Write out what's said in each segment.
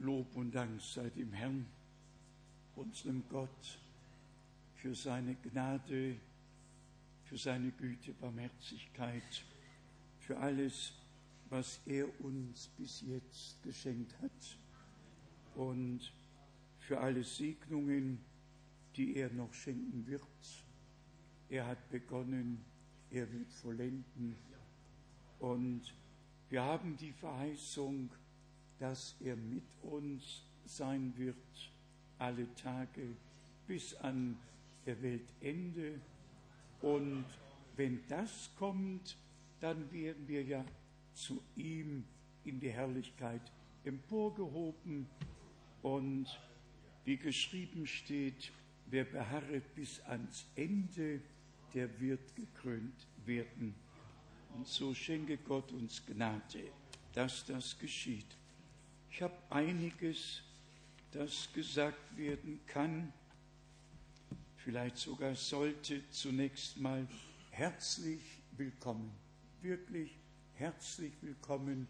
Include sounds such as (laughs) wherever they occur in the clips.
Lob und Dank sei dem Herrn, unserem Gott, für seine Gnade, für seine Güte, Barmherzigkeit, für alles, was er uns bis jetzt geschenkt hat und für alle Segnungen, die er noch schenken wird. Er hat begonnen, er wird vollenden. Und wir haben die Verheißung, dass er mit uns sein wird, alle Tage bis an der Weltende. Und wenn das kommt, dann werden wir ja zu ihm in die Herrlichkeit emporgehoben. Und wie geschrieben steht, wer beharret bis ans Ende, der wird gekrönt werden. Und so schenke Gott uns Gnade, dass das geschieht. Ich habe einiges, das gesagt werden kann, vielleicht sogar sollte zunächst mal herzlich willkommen, wirklich herzlich willkommen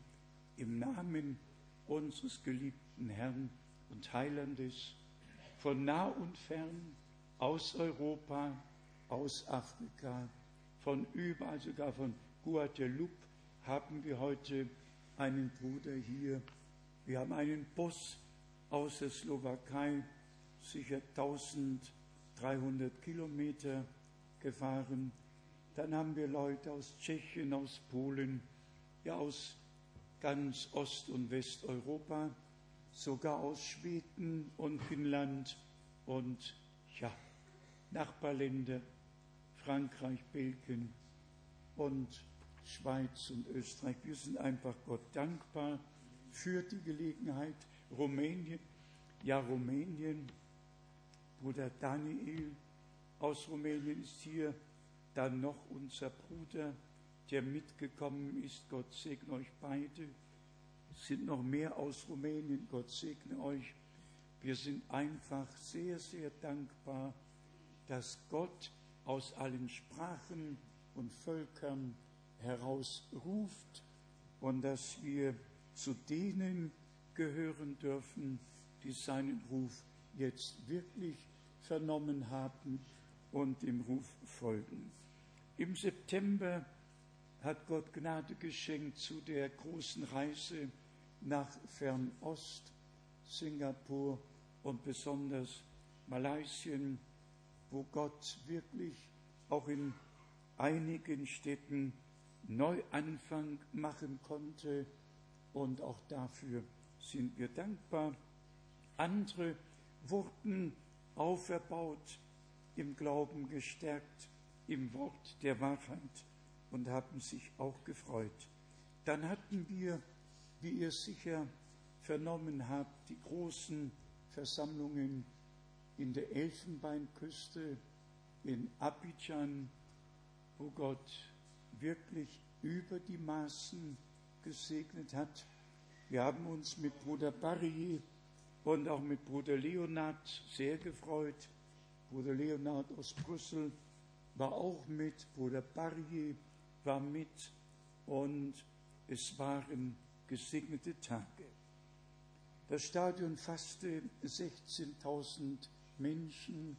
im Namen unseres geliebten Herrn und Heilandes von nah und fern, aus Europa, aus Afrika, von überall, sogar von Guadeloupe haben wir heute einen Bruder hier. Wir haben einen Bus aus der Slowakei, sicher 1300 Kilometer gefahren. Dann haben wir Leute aus Tschechien, aus Polen, ja aus ganz Ost- und Westeuropa, sogar aus Schweden und Finnland und ja, Nachbarländer, Frankreich, Belgien und Schweiz und Österreich. Wir sind einfach Gott dankbar für die Gelegenheit. Rumänien, ja Rumänien, Bruder Daniel aus Rumänien ist hier, dann noch unser Bruder, der mitgekommen ist. Gott segne euch beide. Es sind noch mehr aus Rumänien. Gott segne euch. Wir sind einfach sehr, sehr dankbar, dass Gott aus allen Sprachen und Völkern herausruft und dass wir zu denen gehören dürfen, die seinen Ruf jetzt wirklich vernommen haben und dem Ruf folgen. Im September hat Gott Gnade geschenkt zu der großen Reise nach Fernost, Singapur und besonders Malaysien, wo Gott wirklich auch in einigen Städten Neuanfang machen konnte und auch dafür sind wir dankbar. Andere wurden auferbaut, im Glauben gestärkt, im Wort der Wahrheit und haben sich auch gefreut. Dann hatten wir, wie ihr sicher vernommen habt, die großen Versammlungen in der Elfenbeinküste, in Abidjan, wo Gott wirklich über die Maßen gesegnet hat. Wir haben uns mit Bruder Barrier und auch mit Bruder Leonard sehr gefreut. Bruder Leonard aus Brüssel war auch mit, Bruder Barrier war mit und es waren gesegnete Tage. Das Stadion fasste 16.000 Menschen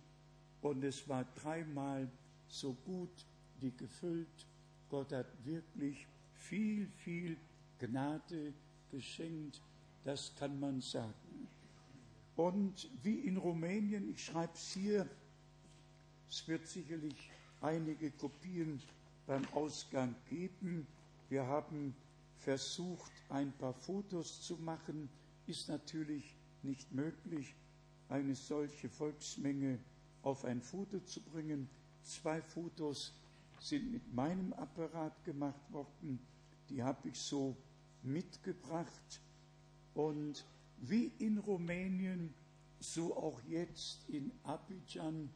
und es war dreimal so gut wie gefüllt. Gott hat wirklich viel, viel Gnade geschenkt, das kann man sagen. Und wie in Rumänien, ich schreibe es hier, es wird sicherlich einige Kopien beim Ausgang geben. Wir haben versucht, ein paar Fotos zu machen, ist natürlich nicht möglich, eine solche Volksmenge auf ein Foto zu bringen. Zwei Fotos sind mit meinem Apparat gemacht worden, die habe ich so mitgebracht. Und wie in Rumänien, so auch jetzt in Abidjan,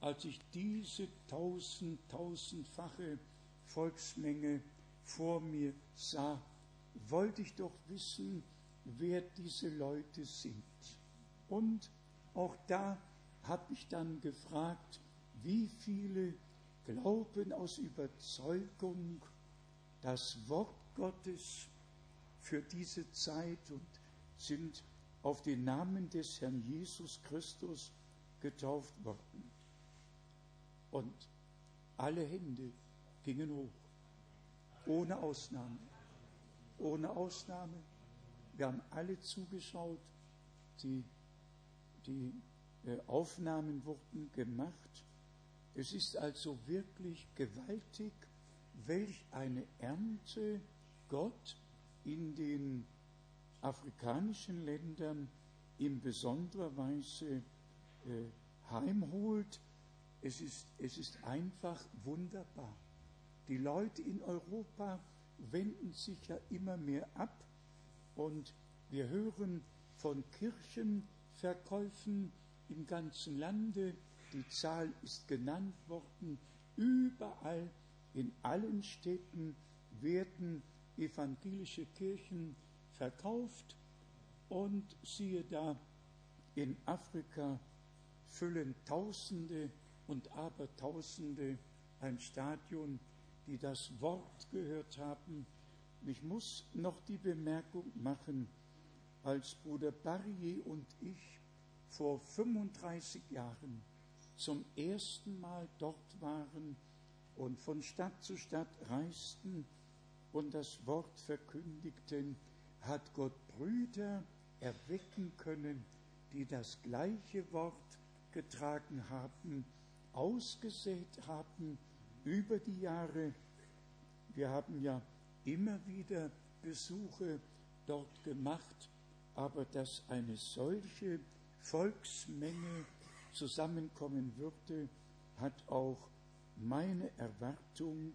als ich diese tausend, tausendfache Volksmenge vor mir sah, wollte ich doch wissen, wer diese Leute sind. Und auch da habe ich dann gefragt, wie viele glauben aus Überzeugung das Wort Gottes für diese Zeit und sind auf den Namen des Herrn Jesus Christus getauft worden. Und alle Hände gingen hoch, ohne Ausnahme, ohne Ausnahme. Wir haben alle zugeschaut, die, die äh, Aufnahmen wurden gemacht. Es ist also wirklich gewaltig, welch eine Ernte Gott in den afrikanischen Ländern in besonderer Weise äh, heimholt. Es ist, es ist einfach wunderbar. Die Leute in Europa wenden sich ja immer mehr ab und wir hören von Kirchenverkäufen im ganzen Lande. Die Zahl ist genannt worden. Überall in allen Städten werden evangelische Kirchen verkauft und siehe da, in Afrika füllen Tausende und Abertausende ein Stadion, die das Wort gehört haben. Ich muss noch die Bemerkung machen, als Bruder Barrier und ich vor 35 Jahren zum ersten Mal dort waren und von Stadt zu Stadt reisten und das Wort verkündigten, hat Gott Brüder erwecken können, die das gleiche Wort getragen haben, ausgesät haben über die Jahre. Wir haben ja immer wieder Besuche dort gemacht, aber dass eine solche Volksmenge zusammenkommen würde, hat auch meine Erwartung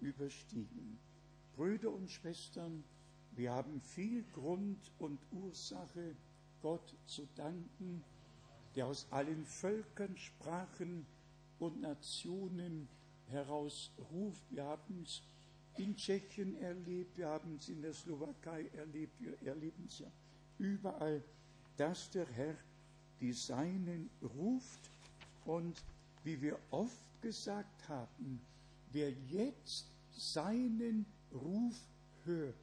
überstiegen. Brüder und Schwestern, wir haben viel Grund und Ursache, Gott zu danken, der aus allen Völkern, Sprachen und Nationen herausruft. Wir haben es in Tschechien erlebt, wir haben es in der Slowakei erlebt, wir erleben es ja überall, dass der Herr die Seinen ruft und wie wir oft gesagt haben, wer jetzt seinen Ruf hört,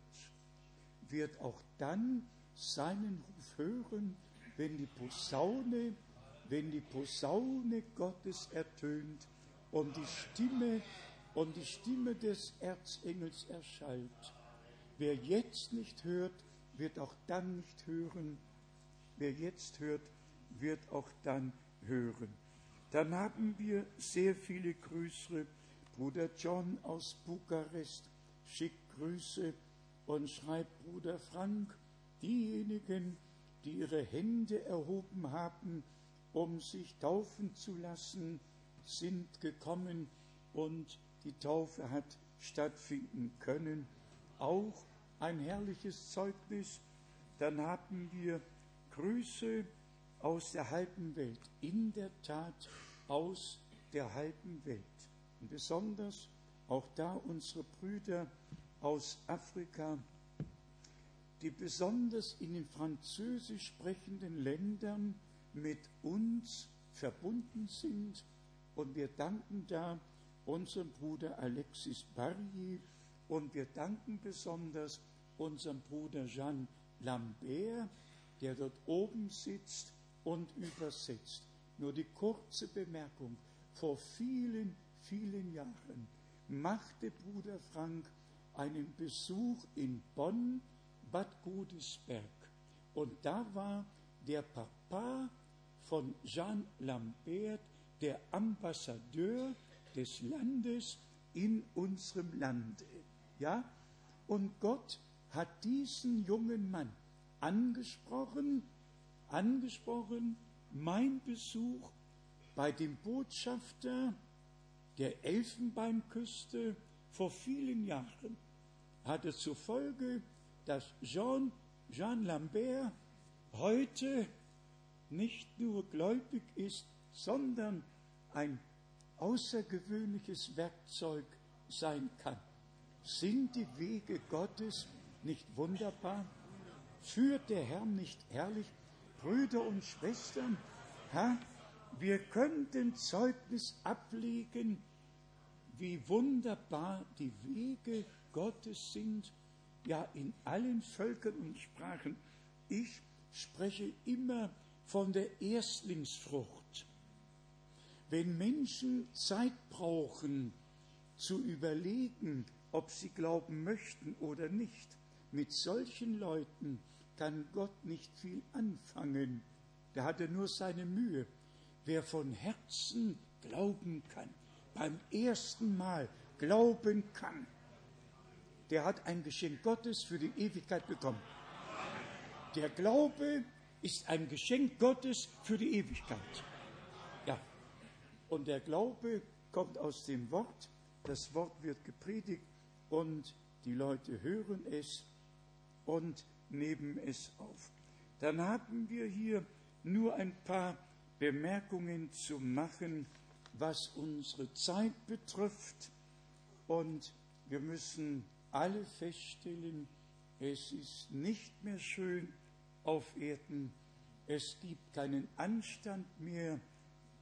wird auch dann seinen Ruf hören, wenn die Posaune, wenn die Posaune Gottes ertönt und die Stimme und die Stimme des Erzengels erschallt. Wer jetzt nicht hört, wird auch dann nicht hören. Wer jetzt hört, wird auch dann hören. Dann haben wir sehr viele Grüße. Bruder John aus Bukarest schickt Grüße und schreibt Bruder Frank, diejenigen, die ihre Hände erhoben haben, um sich taufen zu lassen, sind gekommen und die Taufe hat stattfinden können. Auch ein herrliches Zeugnis. Dann haben wir Grüße aus der halben Welt, in der Tat aus der halben Welt. Und besonders auch da unsere Brüder aus Afrika, die besonders in den französisch sprechenden Ländern mit uns verbunden sind. Und wir danken da unserem Bruder Alexis Barrier und wir danken besonders unserem Bruder Jean Lambert, der dort oben sitzt und übersetzt. Nur die kurze Bemerkung. Vor vielen, vielen Jahren machte Bruder Frank einen Besuch in Bonn, Bad Godesberg. Und da war der Papa von Jean Lambert, der Ambassadeur des Landes in unserem Lande. Ja? Und Gott hat diesen jungen Mann angesprochen, angesprochen, mein Besuch bei dem Botschafter der Elfenbeinküste vor vielen Jahren hatte zur Folge, dass Jean, Jean Lambert heute nicht nur gläubig ist, sondern ein außergewöhnliches Werkzeug sein kann. Sind die Wege Gottes nicht wunderbar? Führt der Herr nicht herrlich? Brüder und Schwestern, Herr, wir könnten Zeugnis ablegen, wie wunderbar die Wege Gottes sind, ja in allen Völkern und Sprachen. Ich spreche immer von der Erstlingsfrucht. Wenn Menschen Zeit brauchen, zu überlegen, ob sie glauben möchten oder nicht, mit solchen Leuten kann Gott nicht viel anfangen. Da hat er nur seine Mühe. Wer von Herzen glauben kann, beim ersten Mal glauben kann, der hat ein Geschenk Gottes für die Ewigkeit bekommen. Der Glaube ist ein Geschenk Gottes für die Ewigkeit. Ja. Und der Glaube kommt aus dem Wort. Das Wort wird gepredigt und die Leute hören es und nehmen es auf. Dann haben wir hier nur ein paar Bemerkungen zu machen, was unsere Zeit betrifft. Und wir müssen alle feststellen, es ist nicht mehr schön auf Erden, es gibt keinen Anstand mehr,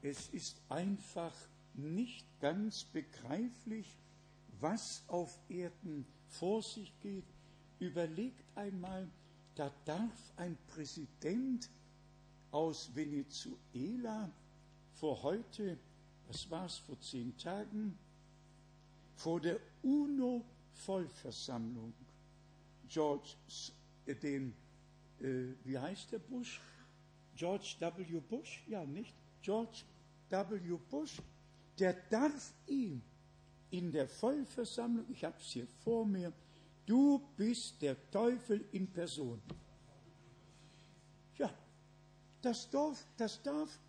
es ist einfach nicht ganz begreiflich, was auf Erden vor sich geht. Überlegt einmal, da darf ein Präsident aus Venezuela vor heute, was war es, vor zehn Tagen, vor der UNO-Vollversammlung George, äh, den, äh, wie heißt der Bush? George W. Bush? Ja, nicht? George W. Bush, der darf ihm in der Vollversammlung, ich habe es hier vor mir, du bist der Teufel in Person. Ja, das darf, das darf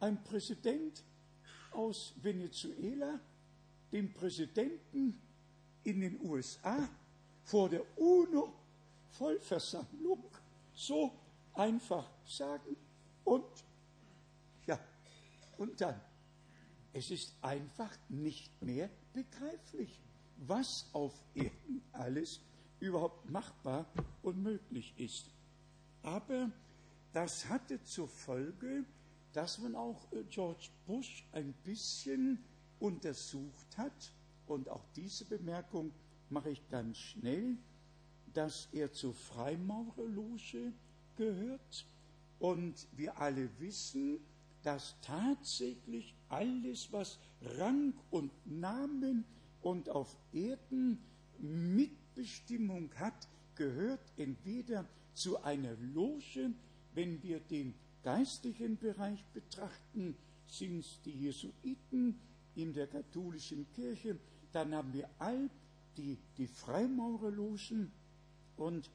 ein Präsident aus Venezuela dem Präsidenten in den USA vor der UNO-Vollversammlung so einfach sagen und ja, und dann, es ist einfach nicht mehr begreiflich, was auf Erden alles überhaupt machbar und möglich ist. Aber das hatte zur Folge, dass man auch äh, George Bush ein bisschen untersucht hat, und auch diese Bemerkung mache ich ganz schnell, dass er zur Freimaurerloge gehört. Und wir alle wissen, dass tatsächlich alles, was Rang und Namen und auf Erden Mitbestimmung hat, gehört entweder zu einer Loge, wenn wir den geistlichen Bereich betrachten, sind es die Jesuiten in der katholischen Kirche, dann haben wir all die, die Freimaurerlogen und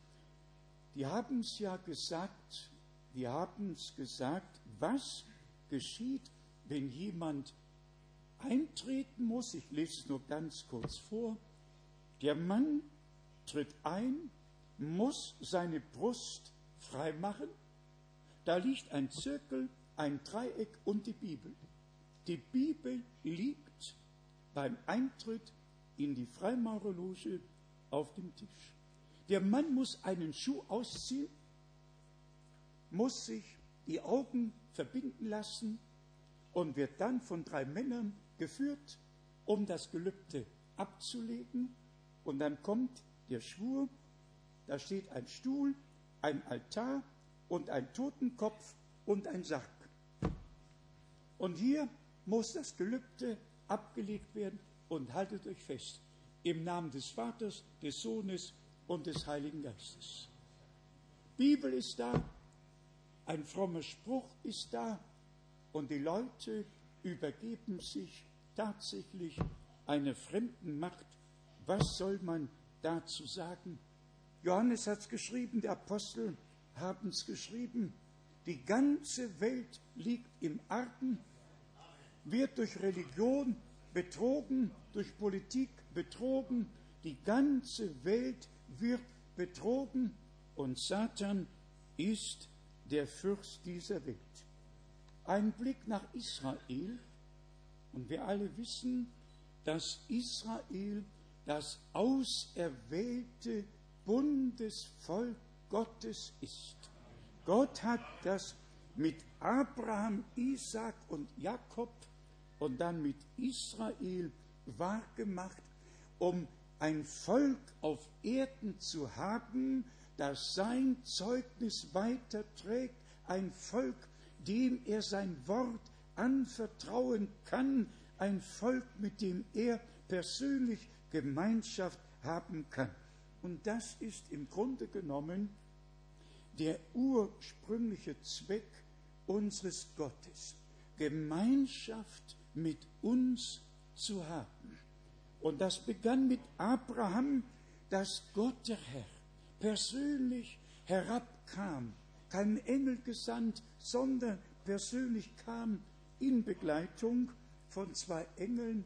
die haben es ja gesagt, die haben es gesagt, was geschieht, wenn jemand eintreten muss. Ich lese es nur ganz kurz vor. Der Mann tritt ein, muss seine Brust freimachen. Da liegt ein Zirkel, ein Dreieck und die Bibel. Die Bibel liegt beim Eintritt in die Freimaurerloge auf dem Tisch. Der Mann muss einen Schuh ausziehen, muss sich die Augen verbinden lassen und wird dann von drei Männern geführt, um das Gelübde abzulegen. Und dann kommt der Schwur, da steht ein Stuhl, ein Altar und ein Totenkopf und ein Sarg. Und hier muss das Gelübde abgelegt werden und haltet euch fest. Im Namen des Vaters, des Sohnes und des Heiligen Geistes. Bibel ist da, ein frommer Spruch ist da und die Leute übergeben sich tatsächlich einer fremden Macht. Was soll man dazu sagen? Johannes hat es geschrieben, die Apostel haben es geschrieben. Die ganze Welt liegt im Argen, wird durch Religion betrogen, durch Politik betrogen, die ganze Welt wird betrogen und Satan ist der Fürst dieser Welt. Ein Blick nach Israel und wir alle wissen, dass Israel das auserwählte Bundesvolk Gottes ist. Gott hat das mit Abraham, Isaac und Jakob und dann mit Israel wahrgemacht, um ein Volk auf Erden zu haben, das sein Zeugnis weiterträgt, ein Volk, dem er sein Wort anvertrauen kann, ein Volk, mit dem er persönlich Gemeinschaft haben kann. Und das ist im Grunde genommen der ursprüngliche Zweck unseres Gottes, Gemeinschaft mit uns zu haben. Und das begann mit Abraham, dass Gott der Herr persönlich herabkam, kein Engel gesandt, sondern persönlich kam in Begleitung von zwei Engeln,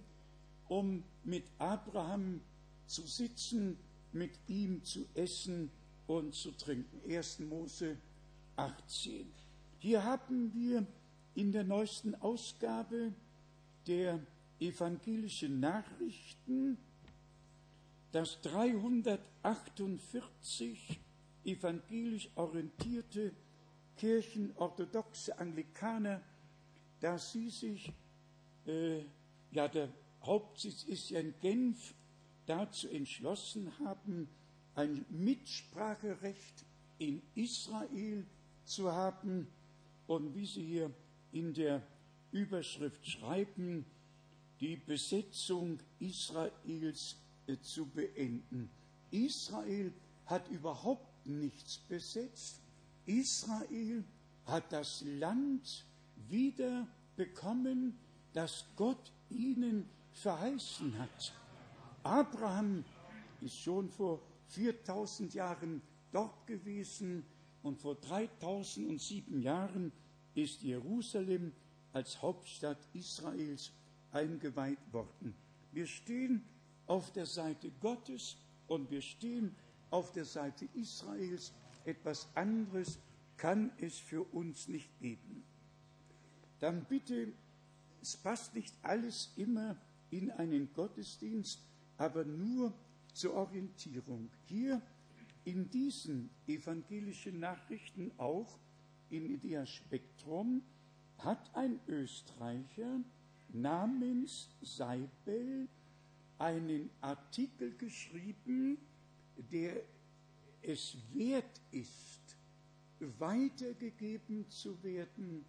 um mit Abraham zu sitzen, mit ihm zu essen und zu trinken. 1. Mose 18. Hier haben wir in der neuesten Ausgabe der evangelischen Nachrichten das 348 evangelisch orientierte Kirchen, orthodoxe Anglikaner, dass sie sich, äh, ja, der Hauptsitz ist ja in Genf, dazu entschlossen haben, ein Mitspracherecht in Israel zu haben und wie Sie hier in der Überschrift schreiben, die Besetzung Israels äh, zu beenden. Israel hat überhaupt nichts besetzt. Israel hat das Land wieder bekommen, das Gott ihnen verheißen hat. Abraham ist schon vor 4000 Jahren dort gewesen und vor 3007 Jahren ist Jerusalem als Hauptstadt Israels eingeweiht worden. Wir stehen auf der Seite Gottes und wir stehen auf der Seite Israels. Etwas anderes kann es für uns nicht geben. Dann bitte, es passt nicht alles immer in einen Gottesdienst, aber nur zur Orientierung. Hier in diesen evangelischen Nachrichten auch in Idea Spektrum hat ein Österreicher namens Seibel einen Artikel geschrieben, der es wert ist, weitergegeben zu werden,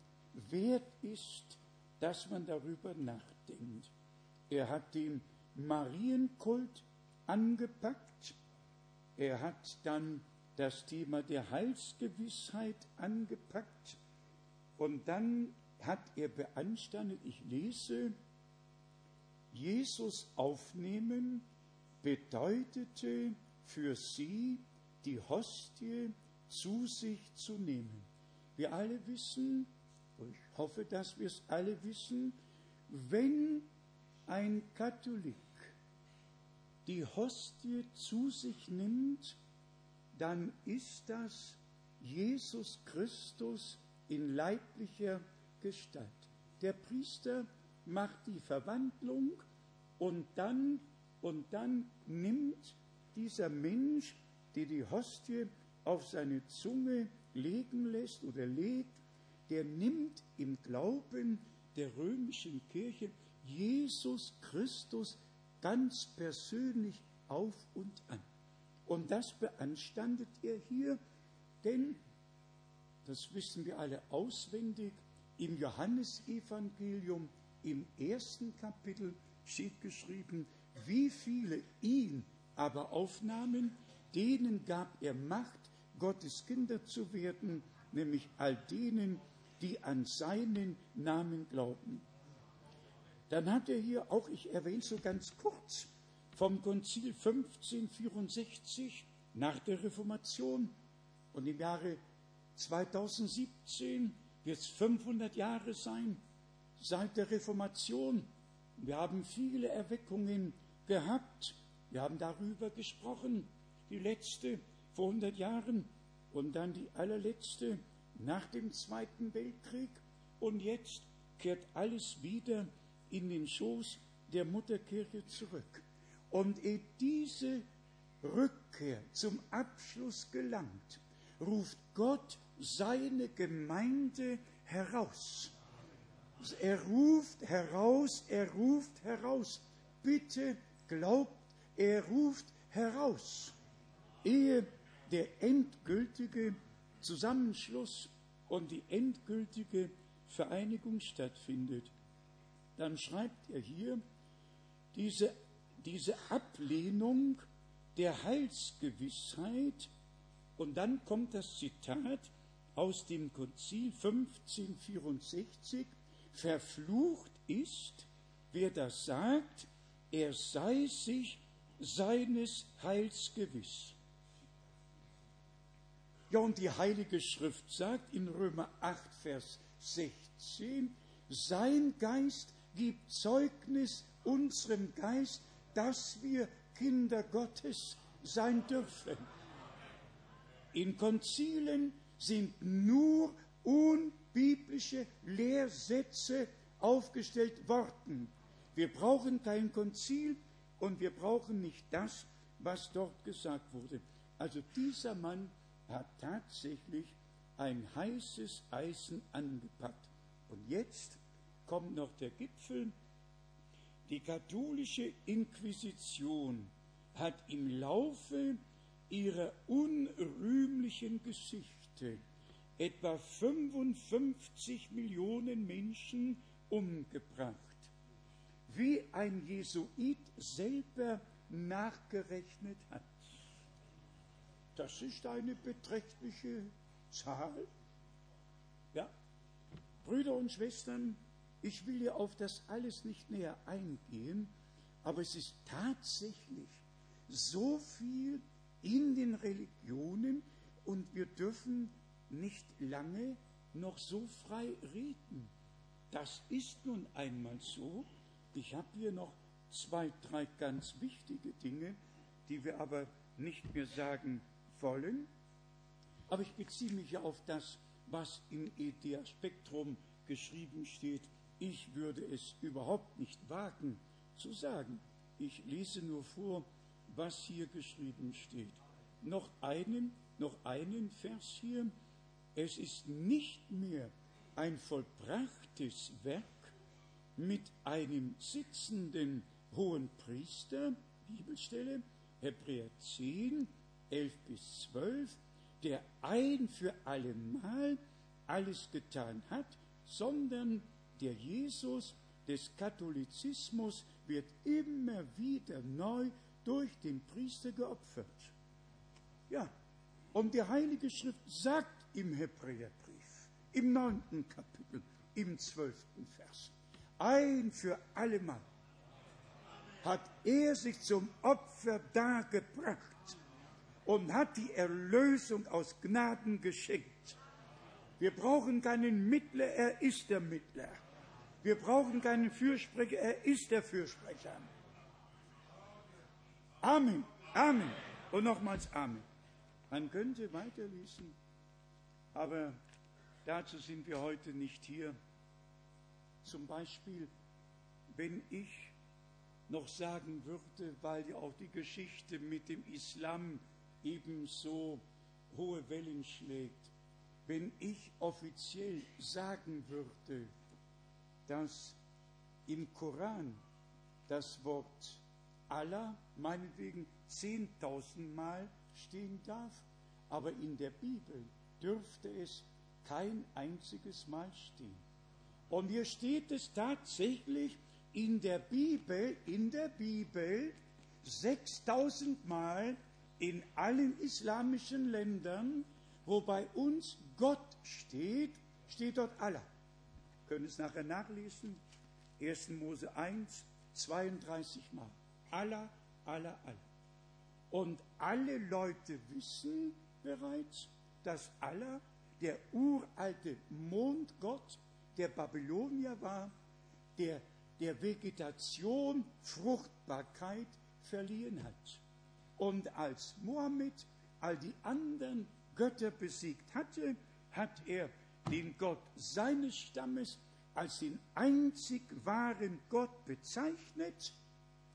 wert ist, dass man darüber nachdenkt. Er hat den Marienkult angepackt, er hat dann das Thema der Heilsgewissheit angepackt und dann hat er beanstandet, ich lese, Jesus aufnehmen bedeutete für sie, die Hostie zu sich zu nehmen. Wir alle wissen, ich hoffe, dass wir es alle wissen, wenn ein Katholik die Hostie zu sich nimmt, dann ist das Jesus Christus in leiblicher Gestalt. Der Priester macht die Verwandlung und dann, und dann nimmt dieser Mensch, der die Hostie auf seine Zunge legen lässt oder legt, der nimmt im Glauben der römischen Kirche Jesus Christus ganz persönlich auf und an. Und das beanstandet er hier, denn, das wissen wir alle auswendig, im Johannesevangelium im ersten Kapitel steht geschrieben, wie viele ihn aber aufnahmen, denen gab er Macht, Gottes Kinder zu werden, nämlich all denen, die an seinen Namen glauben. Dann hat er hier auch, ich erwähne so ganz kurz, vom Konzil 1564 nach der Reformation und im Jahre 2017 wird es 500 Jahre sein seit der Reformation. Wir haben viele Erweckungen gehabt. Wir haben darüber gesprochen. Die letzte vor 100 Jahren und dann die allerletzte nach dem Zweiten Weltkrieg. Und jetzt kehrt alles wieder in den Schoß der Mutterkirche zurück. Und ehe diese Rückkehr zum Abschluss gelangt, ruft Gott seine Gemeinde heraus. Er ruft heraus, er ruft heraus. Bitte glaubt, er ruft heraus. Ehe der endgültige Zusammenschluss und die endgültige Vereinigung stattfindet, dann schreibt er hier, diese, diese Ablehnung der Heilsgewissheit, und dann kommt das Zitat aus dem Konzil 1564, verflucht ist, wer das sagt, er sei sich seines Heils gewiss. Ja, und die Heilige Schrift sagt in Römer 8, Vers 16, sein Geist gibt Zeugnis unserem Geist, dass wir Kinder Gottes sein dürfen. In Konzilen sind nur unbiblische Lehrsätze aufgestellt worden. Wir brauchen kein Konzil und wir brauchen nicht das, was dort gesagt wurde. Also dieser Mann hat tatsächlich ein heißes Eisen angepackt. Und jetzt kommt noch der Gipfel. Die katholische Inquisition hat im Laufe ihrer unrühmlichen Geschichte etwa 55 Millionen Menschen umgebracht. Wie ein Jesuit selber nachgerechnet hat. Das ist eine beträchtliche Zahl. Ja, Brüder und Schwestern, ich will ja auf das alles nicht näher eingehen, aber es ist tatsächlich so viel in den Religionen und wir dürfen nicht lange noch so frei reden. Das ist nun einmal so. Ich habe hier noch zwei, drei ganz wichtige Dinge, die wir aber nicht mehr sagen wollen. Aber ich beziehe mich ja auf das, was im EDA Spektrum geschrieben steht. Ich würde es überhaupt nicht wagen zu sagen. Ich lese nur vor, was hier geschrieben steht. Noch einen, noch einen Vers hier. Es ist nicht mehr ein vollbrachtes Werk mit einem sitzenden hohen Priester, Bibelstelle, Hebräer 10, 11 bis 12, der ein für allemal alles getan hat, sondern der Jesus des Katholizismus wird immer wieder neu durch den Priester geopfert. Ja, und die Heilige Schrift sagt im Hebräerbrief, im neunten Kapitel, im zwölften Vers, ein für allemal hat er sich zum Opfer dargebracht und hat die Erlösung aus Gnaden geschenkt. Wir brauchen keinen Mittler, er ist der Mittler. Wir brauchen keinen Fürsprecher, er ist der Fürsprecher. Amen, Amen und nochmals Amen. Man könnte weiterlesen, aber dazu sind wir heute nicht hier. Zum Beispiel, wenn ich noch sagen würde, weil ja auch die Geschichte mit dem Islam ebenso hohe Wellen schlägt, wenn ich offiziell sagen würde, dass im Koran das Wort Allah meinetwegen zehntausendmal stehen darf, aber in der Bibel dürfte es kein einziges Mal stehen. Und hier steht es tatsächlich in der Bibel, in der Bibel 6000 Mal in allen islamischen Ländern, wo bei uns Gott steht, steht dort Allah. Können es nachher nachlesen. 1. Mose 1, 32 Mal. Allah, Allah, Allah. Und alle Leute wissen bereits, dass Allah der uralte Mondgott der Babylonier war, der der Vegetation Fruchtbarkeit verliehen hat. Und als Mohammed all die anderen Götter besiegt hatte, hat er den Gott seines Stammes als den einzig wahren Gott bezeichnet.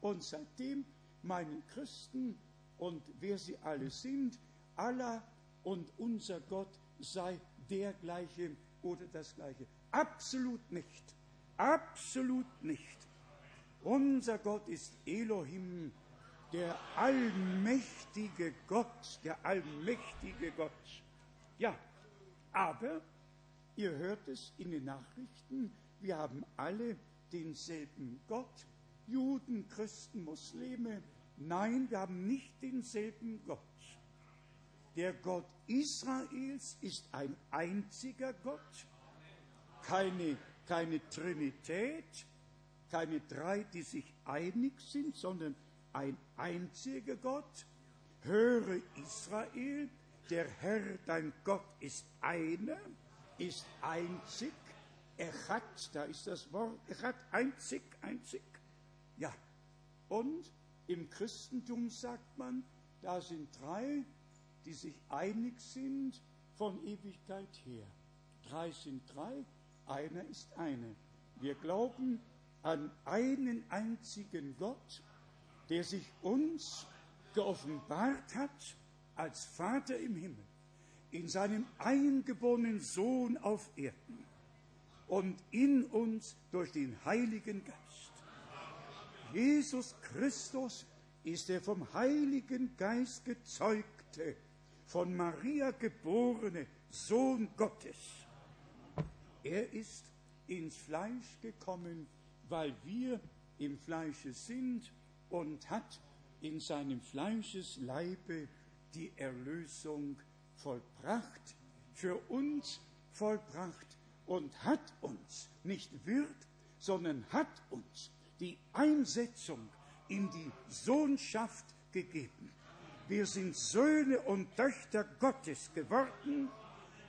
Und seitdem meinen Christen und wer sie alle sind, Allah und unser Gott sei der gleiche oder das gleiche. Absolut nicht. Absolut nicht. Unser Gott ist Elohim, der allmächtige Gott, der allmächtige Gott. Ja, aber ihr hört es in den Nachrichten, wir haben alle denselben Gott, Juden, Christen, Muslime. Nein, wir haben nicht denselben Gott. Der Gott Israels ist ein einziger Gott, keine, keine Trinität, keine drei, die sich einig sind, sondern ein einziger Gott. Höre Israel, der Herr, dein Gott, ist einer, ist einzig. Er hat, da ist das Wort, er hat einzig, einzig. Ja, und im Christentum sagt man, da sind drei, die sich einig sind von Ewigkeit her. Drei sind drei, einer ist einer. Wir glauben an einen einzigen Gott, der sich uns geoffenbart hat als Vater im Himmel, in seinem eingeborenen Sohn auf Erden und in uns durch den Heiligen Geist. Jesus Christus ist der vom Heiligen Geist gezeugte, von Maria geborene Sohn Gottes. Er ist ins Fleisch gekommen, weil wir im Fleische sind und hat in seinem Fleischesleibe die Erlösung vollbracht, für uns vollbracht und hat uns, nicht wird, sondern hat uns die Einsetzung in die Sohnschaft gegeben. Wir sind Söhne und Töchter Gottes geworden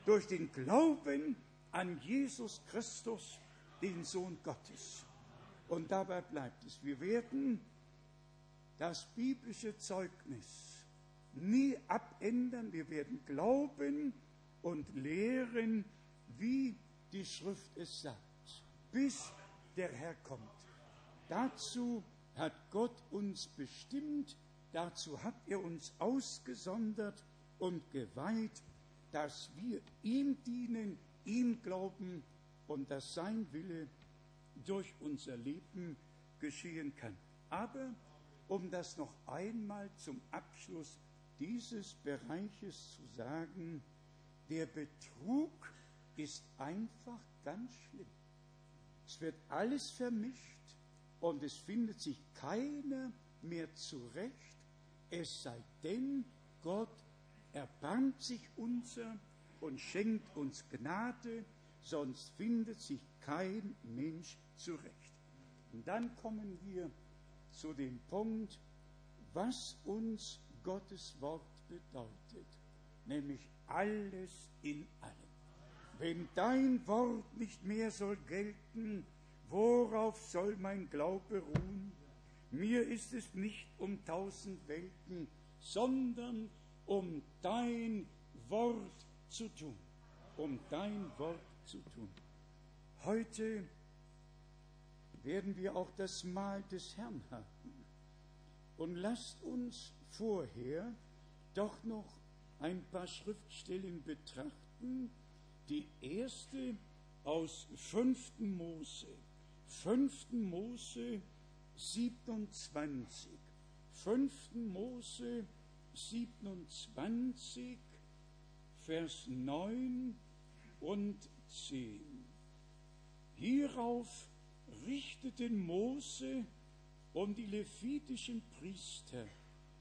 durch den Glauben an Jesus Christus, den Sohn Gottes. Und dabei bleibt es. Wir werden das biblische Zeugnis nie abändern. Wir werden glauben und lehren, wie die Schrift es sagt, bis der Herr kommt. Dazu hat Gott uns bestimmt, dazu hat er uns ausgesondert und geweiht, dass wir ihm dienen, ihm glauben und dass sein Wille durch unser Leben geschehen kann. Aber um das noch einmal zum Abschluss dieses Bereiches zu sagen, der Betrug ist einfach ganz schlimm. Es wird alles vermischt und es findet sich keiner mehr zurecht, es sei denn, Gott erbarmt sich unser und schenkt uns Gnade, sonst findet sich kein Mensch zurecht. Und dann kommen wir zu dem Punkt, was uns Gottes Wort bedeutet, nämlich alles in allem. Wenn dein Wort nicht mehr soll gelten, worauf soll mein Glaube ruhen? Mir ist es nicht um tausend Welten, sondern um dein Wort zu tun, um dein Wort zu tun. Heute werden wir auch das Mahl des Herrn haben. Und lasst uns vorher doch noch ein paar Schriftstellen betrachten. Die erste aus 5. Mose, 5. Mose 27. 5. Mose 27, Vers 9 und 10. Hierauf richteten Mose und die levitischen Priester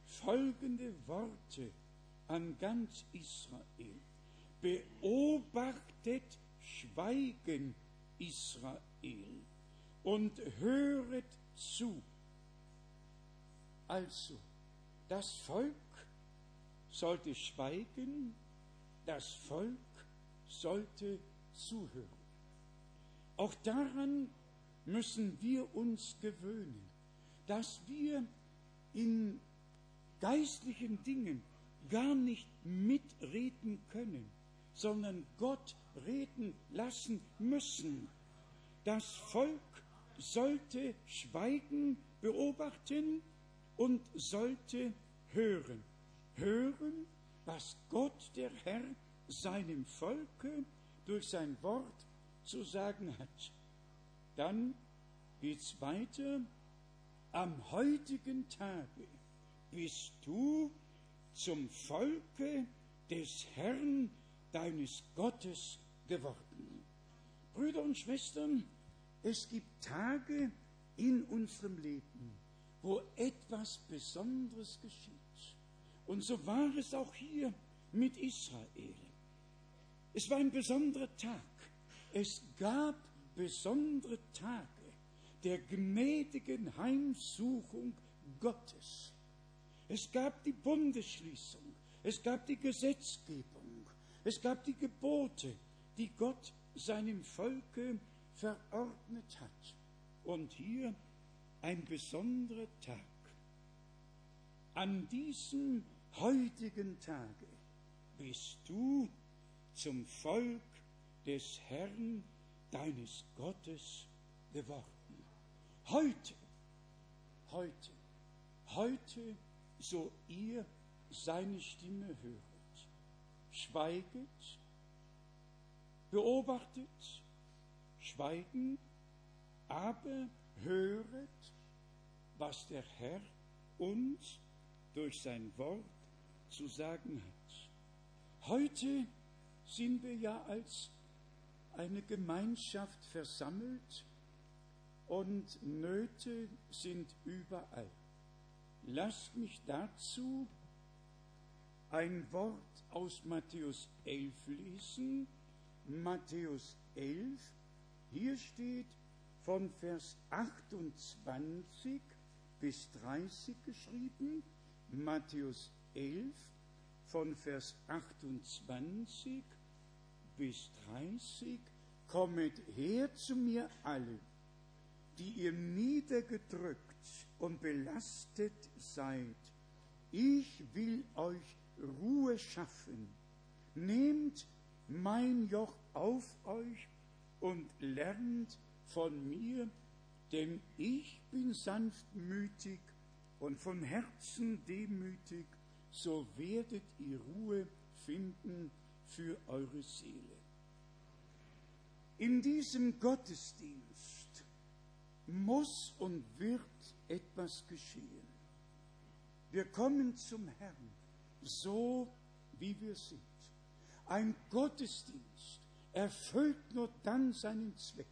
folgende Worte an ganz Israel. Beobachtet Schweigen Israel und höret zu. Also, das Volk sollte schweigen, das Volk sollte zuhören. Auch daran müssen wir uns gewöhnen, dass wir in geistlichen Dingen gar nicht mitreden können, sondern Gott reden lassen müssen. Das Volk sollte schweigen, beobachten und sollte hören. Hören, was Gott, der Herr, seinem Volke durch sein Wort zu sagen hat. Dann geht es weiter. Am heutigen Tage bist du zum Volke des Herrn deines Gottes geworden. Brüder und Schwestern, es gibt Tage in unserem Leben, wo etwas Besonderes geschieht. Und so war es auch hier mit Israel. Es war ein besonderer Tag. Es gab besondere Tage der gnädigen Heimsuchung Gottes. Es gab die Bundesschließung, es gab die Gesetzgebung, es gab die Gebote, die Gott seinem Volke verordnet hat. Und hier ein besonderer Tag. An diesem heutigen Tage bist du zum Volk des Herrn deines Gottes geworden. Heute, heute, heute, so ihr seine Stimme höret, schweiget, beobachtet, schweigen, aber höret, was der Herr uns durch sein Wort zu sagen hat. Heute sind wir ja als eine Gemeinschaft versammelt und Nöte sind überall. Lasst mich dazu ein Wort aus Matthäus 11 lesen. Matthäus 11, hier steht von Vers 28 bis 30 geschrieben. Matthäus 11 von Vers 28 bis 30. Kommet her zu mir alle, die ihr niedergedrückt und belastet seid. Ich will euch Ruhe schaffen. Nehmt mein Joch auf euch und lernt von mir, denn ich bin sanftmütig und von Herzen demütig, so werdet ihr Ruhe finden für eure Seele. In diesem Gottesdienst muss und wird etwas geschehen. Wir kommen zum Herrn, so wie wir sind. Ein Gottesdienst erfüllt nur dann seinen Zweck,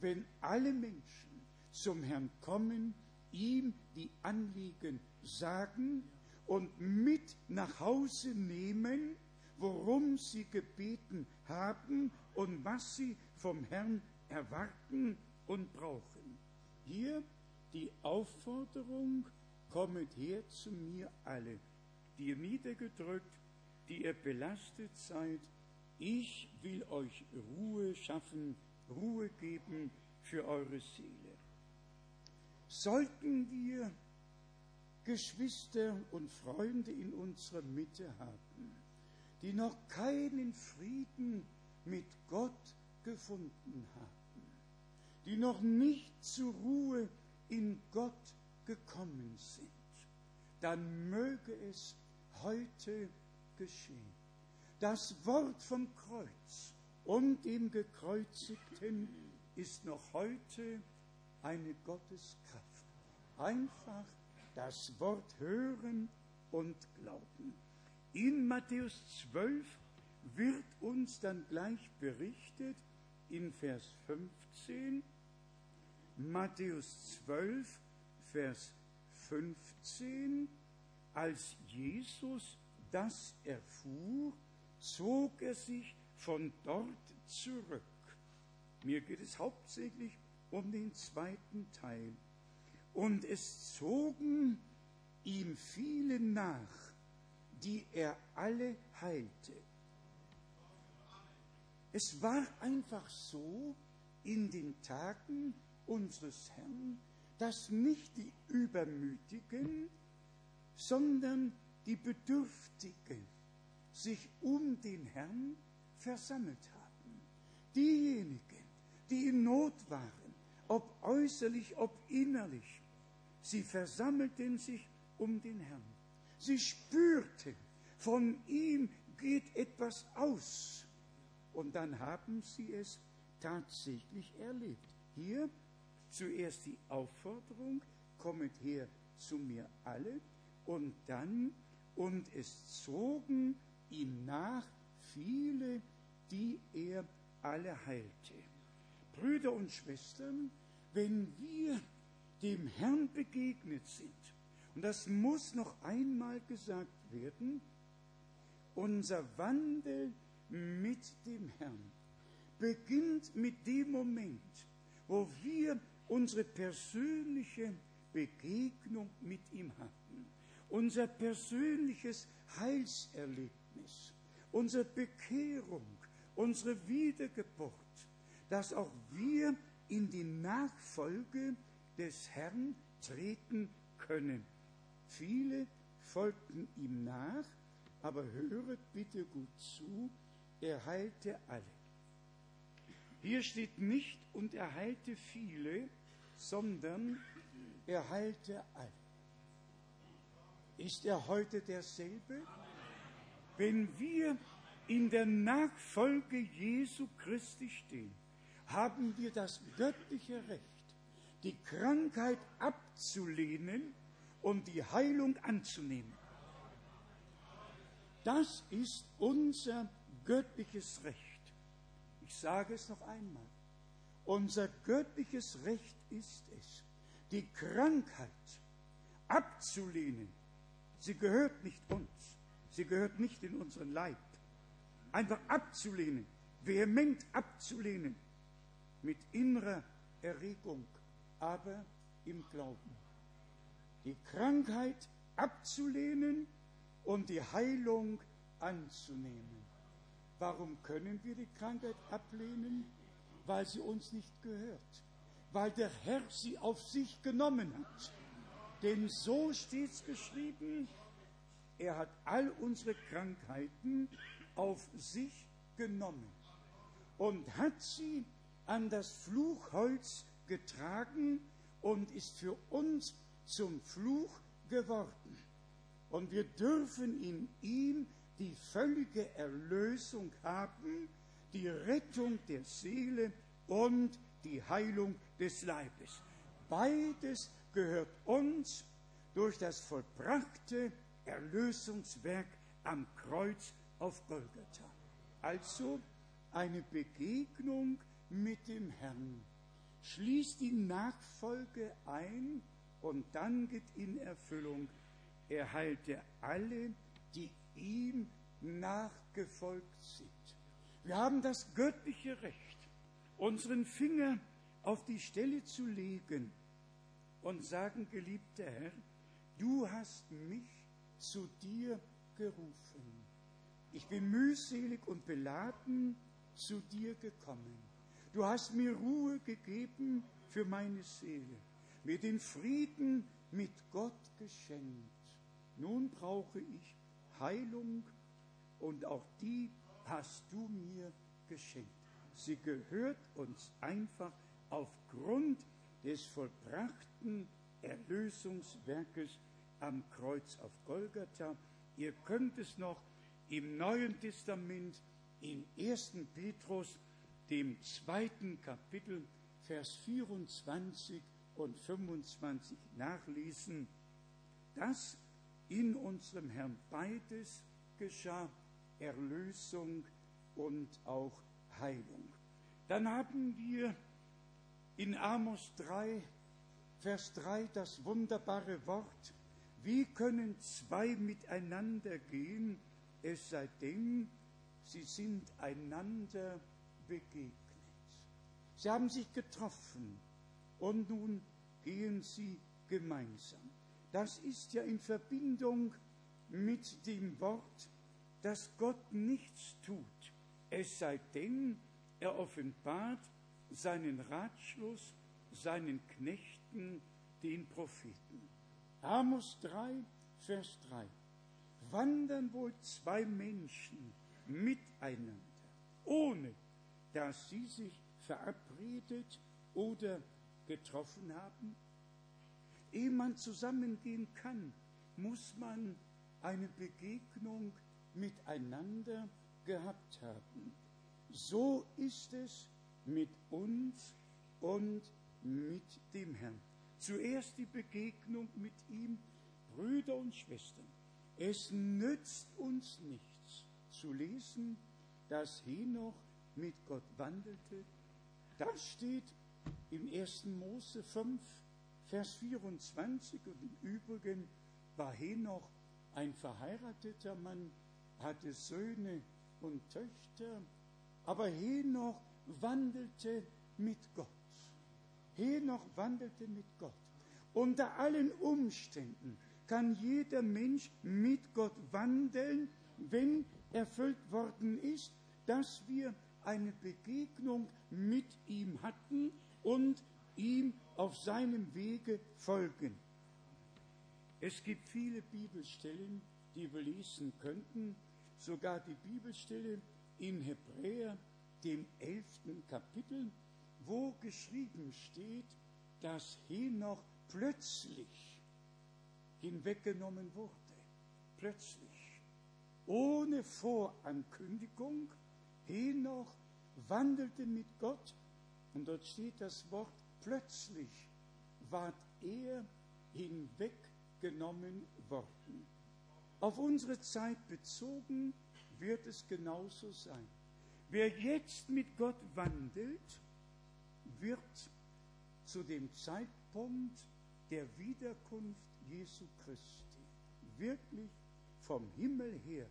wenn alle Menschen zum Herrn kommen, ihm die Anliegen sagen und mit nach Hause nehmen, worum sie gebeten haben und was sie vom Herrn erwarten und brauchen. Hier die Aufforderung, kommet her zu mir alle, die ihr niedergedrückt, die ihr belastet seid, ich will euch Ruhe schaffen, Ruhe geben für eure Seele. Sollten wir Geschwister und Freunde in unserer Mitte haben, die noch keinen Frieden mit Gott gefunden haben, die noch nicht zur Ruhe in Gott gekommen sind, dann möge es heute geschehen. Das Wort vom Kreuz und dem Gekreuzigten ist noch heute eine Gotteskraft. Einfach das Wort hören und glauben. In Matthäus 12 wird uns dann gleich berichtet in Vers 15, Matthäus 12, Vers 15, als Jesus das erfuhr, zog er sich von dort zurück. Mir geht es hauptsächlich um den zweiten Teil. Und es zogen ihm viele nach, die er alle heilte. Es war einfach so in den Tagen unseres Herrn, dass nicht die Übermütigen, sondern die Bedürftigen sich um den Herrn versammelt haben. Diejenigen, die in Not waren, ob äußerlich, ob innerlich, sie versammelten sich um den Herrn. Sie spürten, von ihm geht etwas aus. Und dann haben sie es tatsächlich erlebt. Hier zuerst die Aufforderung, kommet her zu mir alle, Und dann, und es zogen ihm nach viele, die er alle heilte. Brüder und Schwestern, wenn wir dem Herrn begegnet sind, und das muss noch einmal gesagt werden, unser Wandel mit dem Herrn beginnt mit dem Moment, wo wir unsere persönliche Begegnung mit ihm hatten, unser persönliches Heilserlebnis, unsere Bekehrung, unsere Wiedergeburt, dass auch wir in die Nachfolge des Herrn treten können. Viele folgten ihm nach, aber höret bitte gut zu, er heilte alle. Hier steht nicht, und er heilte viele, sondern er heilte alle. Ist er heute derselbe? Wenn wir in der Nachfolge Jesu Christi stehen, haben wir das göttliche Recht, die Krankheit abzulehnen und die Heilung anzunehmen. Das ist unser göttliches Recht. Ich sage es noch einmal. Unser göttliches Recht ist es, die Krankheit abzulehnen. Sie gehört nicht uns. Sie gehört nicht in unseren Leib. Einfach abzulehnen, vehement abzulehnen, mit innerer Erregung, aber im Glauben. Die Krankheit abzulehnen und die Heilung anzunehmen. Warum können wir die Krankheit ablehnen? Weil sie uns nicht gehört. Weil der Herr sie auf sich genommen hat. Denn so steht es geschrieben, er hat all unsere Krankheiten auf sich genommen und hat sie an das Fluchholz getragen und ist für uns zum Fluch geworden. Und wir dürfen in ihm die völlige Erlösung haben, die Rettung der Seele und die Heilung des Leibes. Beides gehört uns durch das vollbrachte Erlösungswerk am Kreuz auf Golgatha. Also eine Begegnung mit dem Herrn schließt die Nachfolge ein und dann geht in Erfüllung. Er heilte alle, die ihm nachgefolgt sind. Wir haben das göttliche Recht, unseren Finger auf die Stelle zu legen und sagen, geliebter Herr, du hast mich zu dir gerufen. Ich bin mühselig und beladen zu dir gekommen. Du hast mir Ruhe gegeben für meine Seele, mir den Frieden mit Gott geschenkt. Nun brauche ich Heilung und auch die hast du mir geschenkt. Sie gehört uns einfach aufgrund des vollbrachten Erlösungswerkes am Kreuz auf Golgatha. Ihr könnt es noch im Neuen Testament in 1. Petrus, dem zweiten Kapitel, Vers 24 und 25 nachlesen. Das in unserem Herrn beides geschah, Erlösung und auch Heilung. Dann haben wir in Amos 3, Vers 3 das wunderbare Wort, wie können zwei miteinander gehen, es sei denn, sie sind einander begegnet. Sie haben sich getroffen und nun gehen sie gemeinsam. Das ist ja in Verbindung mit dem Wort, dass Gott nichts tut, es sei denn, er offenbart seinen Ratschluss seinen Knechten, den Propheten. Amos 3, Vers 3. Wandern wohl zwei Menschen miteinander, ohne dass sie sich verabredet oder getroffen haben? Ehe man zusammengehen kann, muss man eine Begegnung miteinander gehabt haben. So ist es mit uns und mit dem Herrn. Zuerst die Begegnung mit ihm. Brüder und Schwestern, es nützt uns nichts zu lesen, dass Henoch mit Gott wandelte. Das steht im 1. Mose 5, Vers 24 und im Übrigen war Henoch ein verheirateter Mann, hatte Söhne und Töchter, aber Henoch wandelte mit Gott. Henoch wandelte mit Gott. Unter allen Umständen kann jeder Mensch mit Gott wandeln, wenn erfüllt worden ist, dass wir eine Begegnung mit ihm hatten und ihm auf seinem Wege folgen. Es gibt viele Bibelstellen, die wir lesen könnten, sogar die Bibelstelle in Hebräer, dem elften Kapitel, wo geschrieben steht, dass Henoch plötzlich hinweggenommen wurde. Plötzlich. Ohne Vorankündigung. Henoch wandelte mit Gott und dort steht das Wort plötzlich ward er hinweggenommen worden. Auf unsere Zeit bezogen wird es genauso sein. Wer jetzt mit Gott wandelt, wird zu dem Zeitpunkt der Wiederkunft Jesu Christi wirklich vom Himmel her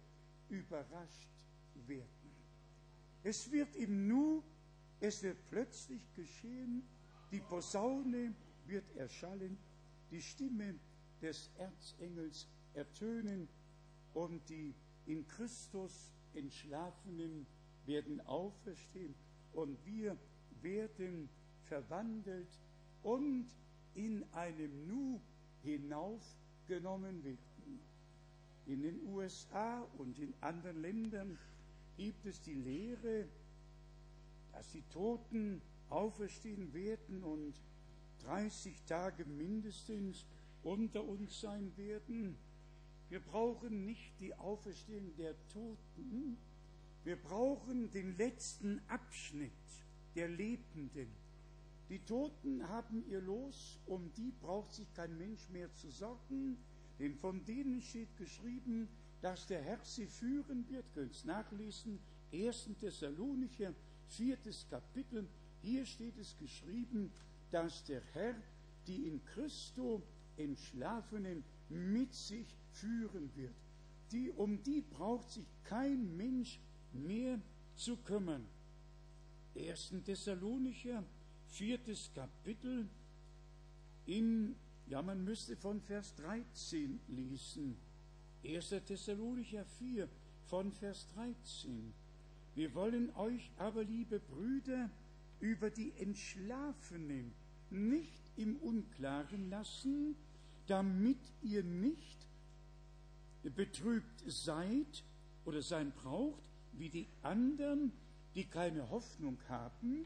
überrascht werden. Es wird im Nu, es wird plötzlich geschehen, die Posaune wird erschallen, die Stimme des Erzengels ertönen und die in Christus Entschlafenen werden auferstehen und wir werden verwandelt und in einem Nu hinaufgenommen werden. In den USA und in anderen Ländern gibt es die Lehre, dass die Toten auferstehen werden und 30 Tage mindestens unter uns sein werden. Wir brauchen nicht die Auferstehung der Toten, wir brauchen den letzten Abschnitt der Lebenden. Die Toten haben ihr Los, um die braucht sich kein Mensch mehr zu sorgen, denn von denen steht geschrieben, dass der Herr sie führen wird. Könnt nachlesen, 1. Thessalonicher, viertes Kapitel. Hier steht es geschrieben, dass der Herr die in Christo Entschlafenen mit sich führen wird. Die, um die braucht sich kein Mensch mehr zu kümmern. 1. Thessalonicher, viertes Kapitel, in, ja, man müsste von Vers 13 lesen. 1. Thessalonicher 4, von Vers 13. Wir wollen euch aber, liebe Brüder, über die Entschlafenen nicht im Unklaren lassen, damit ihr nicht betrübt seid oder sein braucht, wie die anderen, die keine Hoffnung haben,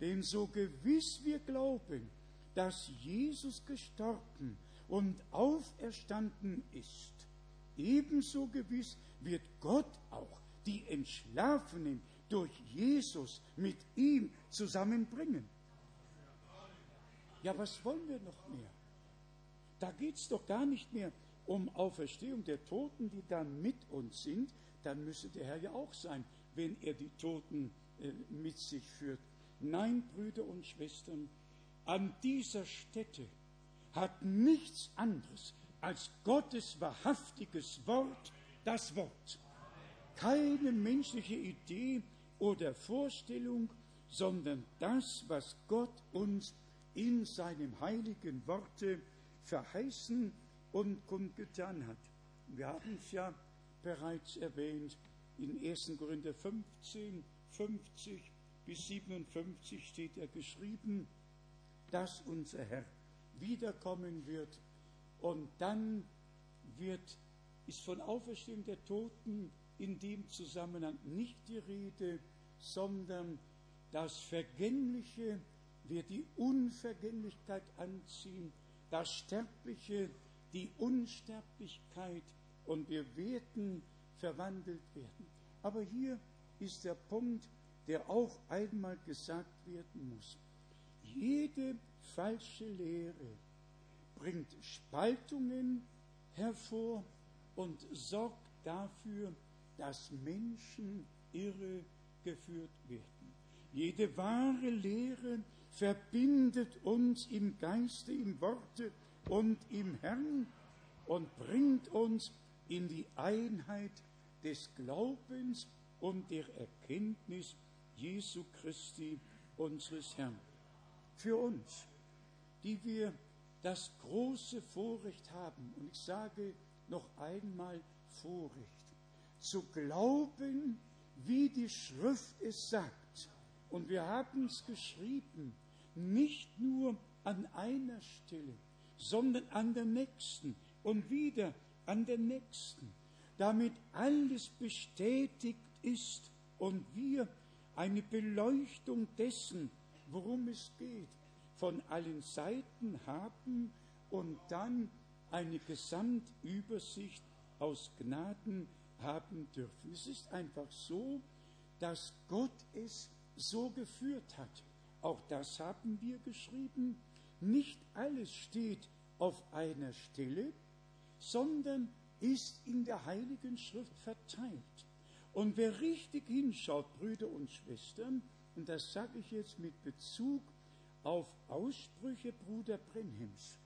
denn so gewiss wir glauben, dass Jesus gestorben und auferstanden ist, ebenso gewiss wird Gott auch die Entschlafenen durch Jesus mit ihm zusammenbringen. Ja, was wollen wir noch mehr? Da geht es doch gar nicht mehr um Auferstehung der Toten, die dann mit uns sind. Dann müsse der Herr ja auch sein, wenn er die Toten äh, mit sich führt. Nein, Brüder und Schwestern, an dieser Stätte hat nichts anderes als Gottes wahrhaftiges Wort das Wort. Keine menschliche Idee oder Vorstellung, sondern das, was Gott uns in seinem heiligen Worte verheißen und kundgetan hat. Wir haben es ja bereits erwähnt, in 1. Korinther 15, 50 bis 57 steht ja geschrieben, dass unser Herr wiederkommen wird und dann wird, ist von Auferstehung der Toten in dem Zusammenhang nicht die Rede, sondern das Vergängliche wird die Unvergänglichkeit anziehen, das Sterbliche die Unsterblichkeit und wir werden verwandelt werden. Aber hier ist der Punkt, der auch einmal gesagt werden muss. Jede falsche Lehre bringt Spaltungen hervor und sorgt dafür, dass Menschen irre geführt werden. Jede wahre Lehre verbindet uns im Geiste, im Worte und im Herrn und bringt uns in die Einheit des Glaubens und der Erkenntnis Jesu Christi, unseres Herrn. Für uns, die wir das große Vorrecht haben, und ich sage noch einmal Vorrecht, zu glauben, wie die Schrift es sagt. Und wir haben es geschrieben, nicht nur an einer Stelle, sondern an der nächsten und wieder an der nächsten, damit alles bestätigt ist und wir eine Beleuchtung dessen, worum es geht, von allen Seiten haben und dann eine Gesamtübersicht aus Gnaden haben dürfen. Es ist einfach so, dass Gott es so geführt hat. Auch das haben wir geschrieben. Nicht alles steht auf einer Stelle, sondern ist in der Heiligen Schrift verteilt. Und wer richtig hinschaut, Brüder und Schwestern, und das sage ich jetzt mit Bezug auf Aussprüche Bruder Brenhims.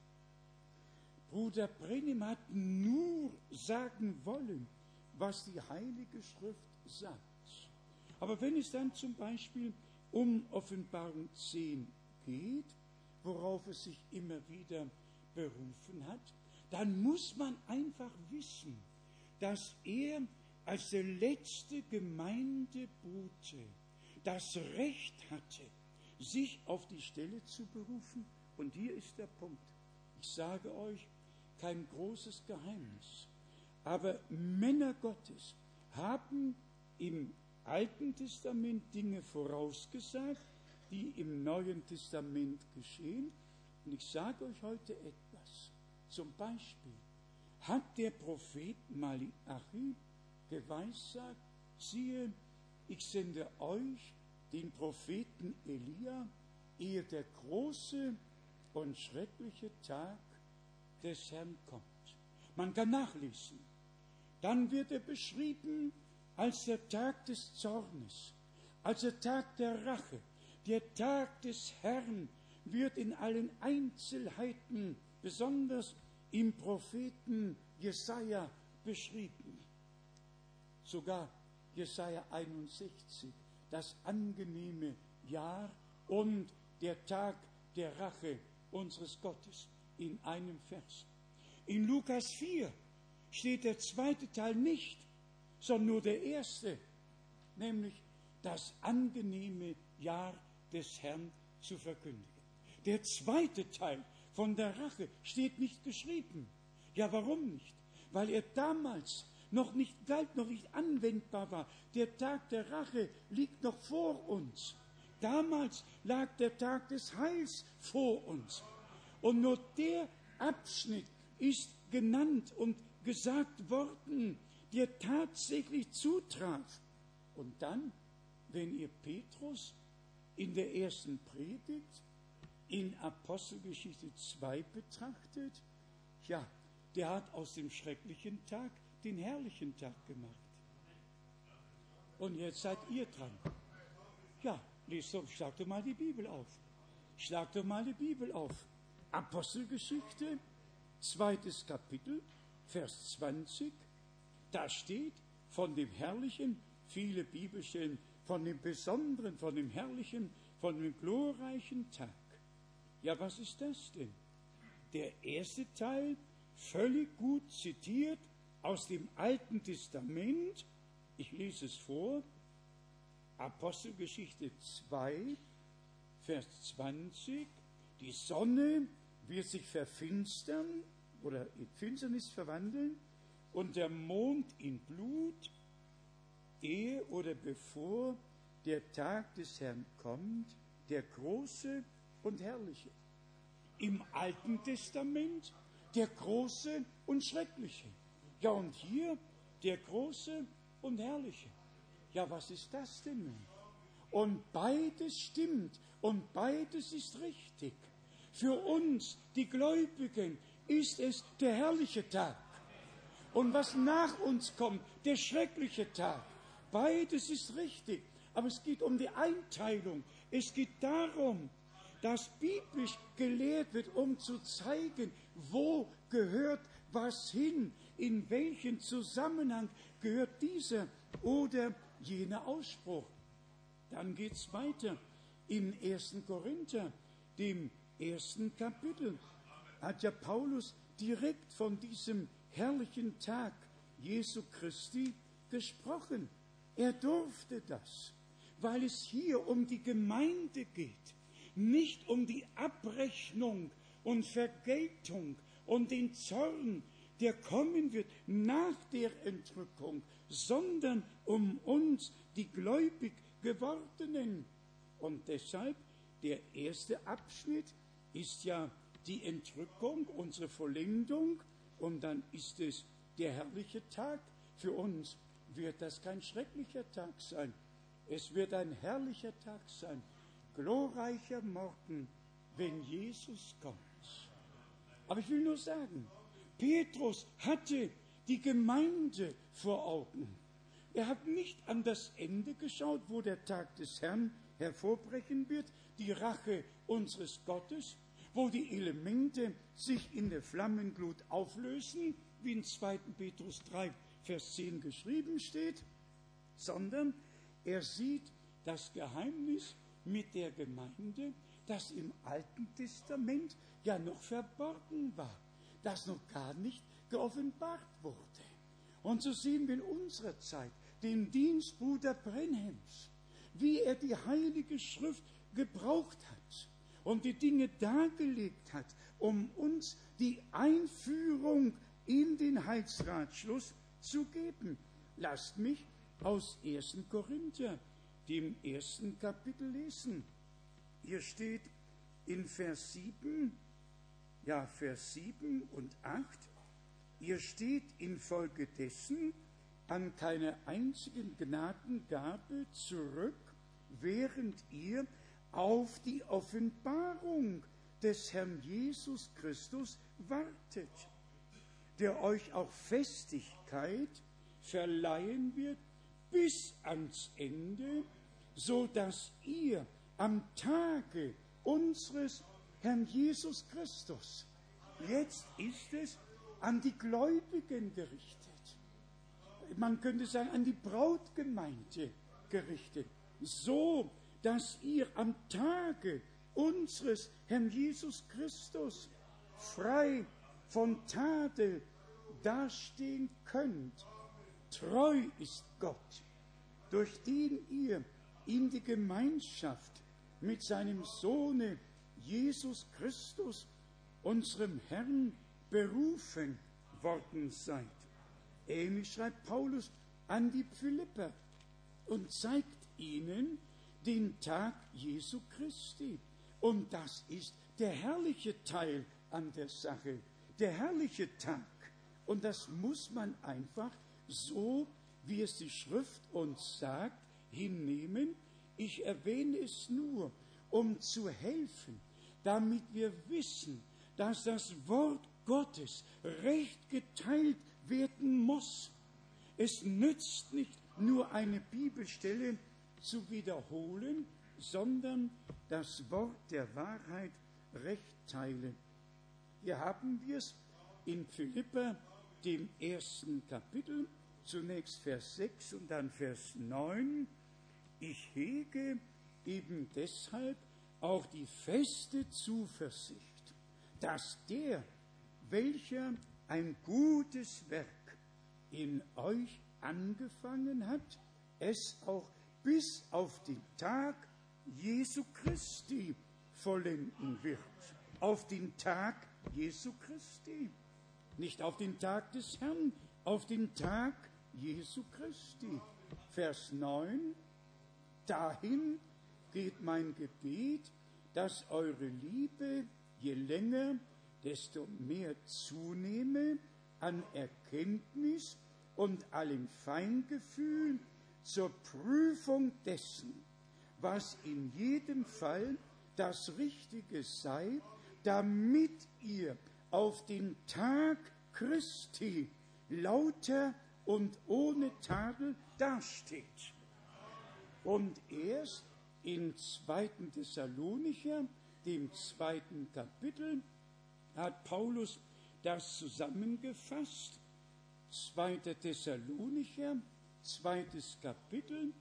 Bruder Brenhim hat nur sagen wollen, was die Heilige Schrift sagt. Aber wenn es dann zum Beispiel um Offenbarung 10 geht, worauf es sich immer wieder berufen hat, dann muss man einfach wissen, dass er als der letzte Gemeindebote das Recht hatte, sich auf die Stelle zu berufen. Und hier ist der Punkt. Ich sage euch kein großes Geheimnis, aber Männer Gottes haben im Alten Testament Dinge vorausgesagt, die im Neuen Testament geschehen. Und ich sage euch heute etwas. Zum Beispiel hat der Prophet Malachi geweissagt, siehe, ich sende euch den Propheten Elia, ehe der große und schreckliche Tag des Herrn kommt. Man kann nachlesen. Dann wird er beschrieben als der Tag des Zornes, als der Tag der Rache. Der Tag des Herrn wird in allen Einzelheiten, besonders im Propheten Jesaja, beschrieben. Sogar Jesaja 61, das angenehme Jahr und der Tag der Rache unseres Gottes in einem Vers. In Lukas 4 steht der zweite Teil nicht, sondern nur der erste, nämlich das angenehme Jahr des Herrn zu verkündigen. Der zweite Teil von der Rache steht nicht geschrieben. Ja, warum nicht? Weil er damals noch nicht galt, noch nicht anwendbar war. Der Tag der Rache liegt noch vor uns. Damals lag der Tag des Heils vor uns. Und nur der Abschnitt ist genannt und gesagt worden, der tatsächlich zutraf. Und dann, wenn ihr Petrus in der ersten Predigt in Apostelgeschichte 2 betrachtet, ja, der hat aus dem schrecklichen Tag den herrlichen Tag gemacht. Und jetzt seid ihr dran. Ja, lest doch, schlag doch mal die Bibel auf. Schlag doch mal die Bibel auf. Apostelgeschichte, zweites Kapitel, Vers 20. Da steht von dem herrlichen, viele Bibelstellen, von dem besonderen, von dem herrlichen, von dem glorreichen Tag. Ja, was ist das denn? Der erste Teil, völlig gut zitiert aus dem Alten Testament. Ich lese es vor. Apostelgeschichte 2, Vers 20. Die Sonne wird sich verfinstern oder in Finsternis verwandeln und der Mond in Blut, ehe oder bevor der Tag des Herrn kommt, der große und herrliche. Im Alten Testament der große und schreckliche. Ja, und hier der große und herrliche. Ja, was ist das denn nun? Und beides stimmt und beides ist richtig. Für uns, die Gläubigen, ist es der herrliche Tag. und was nach uns kommt, der schreckliche Tag. Beides ist richtig, aber es geht um die Einteilung. Es geht darum, dass biblisch gelehrt wird, um zu zeigen, wo gehört was hin, in welchen Zusammenhang gehört dieser oder jener Ausspruch. Dann geht es weiter. Im 1. Korinther, dem ersten Kapitel, hat ja Paulus direkt von diesem herrlichen Tag Jesu Christi gesprochen. Er durfte das, weil es hier um die Gemeinde geht, nicht um die Abrechnung und Vergeltung und den Zorn, der kommen wird nach der Entrückung, sondern um uns, die gläubig gewordenen. Und deshalb, der erste Abschnitt ist ja die Entrückung, unsere Vollendung, und dann ist es der herrliche Tag. Für uns wird das kein schrecklicher Tag sein. Es wird ein herrlicher Tag sein, glorreicher Morgen, wenn Jesus kommt. Aber ich will nur sagen, Petrus hatte die Gemeinde vor Augen. Er hat nicht an das Ende geschaut, wo der Tag des Herrn hervorbrechen wird, die Rache unseres Gottes, wo die Elemente sich in der Flammenglut auflösen, wie in 2. Petrus 3, Vers 10 geschrieben steht, sondern er sieht das Geheimnis mit der Gemeinde, das im Alten Testament ja noch verborgen war, das noch gar nicht geoffenbart wurde. Und so sehen wir in unserer Zeit den Dienst Bruder Brenhems, wie er die Heilige Schrift gebraucht hat und die Dinge dargelegt hat, um uns die Einführung in den Heilsratschluss zu geben. Lasst mich aus 1. Korinther, dem ersten Kapitel lesen. Hier steht in Vers 7, ja, Vers 7 und 8, ihr steht infolgedessen an keiner einzigen Gnadengabe zurück, während ihr auf die Offenbarung des Herrn Jesus Christus wartet, der euch auch Festigkeit verleihen wird bis ans Ende, so dass ihr am Tage unseres Herrn Jesus Christus, jetzt ist es an die Gläubigen gerichtet. Man könnte sagen, an die Brautgemeinde gerichtet. So, dass ihr am Tage unseres Herrn Jesus Christus frei von Tadel dastehen könnt. Treu ist Gott, durch den ihr in die Gemeinschaft mit seinem Sohne Jesus Christus, unserem Herrn, berufen worden seid. Ähnlich schreibt Paulus an die Philipper und zeigt ihnen den Tag Jesu Christi. Und das ist der herrliche Teil an der Sache, der herrliche Tag. Und das muss man einfach so, wie es die Schrift uns sagt, hinnehmen. Ich erwähne es nur, um zu helfen, damit wir wissen, dass das Wort Gottes recht geteilt werden muss. Es nützt nicht nur eine Bibelstelle zu wiederholen, sondern das Wort der Wahrheit recht teilen. Hier haben wir es in Philippa, dem ersten Kapitel, zunächst Vers 6 und dann Vers 9. Ich hege eben deshalb auch die feste Zuversicht, dass der, welcher ein gutes Werk in euch angefangen hat, es auch bis auf den Tag Jesu Christi vollenden wird. Auf den Tag Jesu Christi. Nicht auf den Tag des Herrn, auf den Tag Jesu Christi. Vers 9. Dahin geht mein Gebet, dass eure Liebe je länger, desto mehr zunehme an Erkenntnis und allem Feingefühl zur Prüfung dessen, was in jedem Fall das Richtige sei, damit ihr auf den Tag Christi lauter und ohne Tadel dasteht. Und erst in 2. Thessalonicher, dem zweiten Kapitel, hat Paulus das zusammengefasst. 2. Thessalonicher, zweites Kapitel.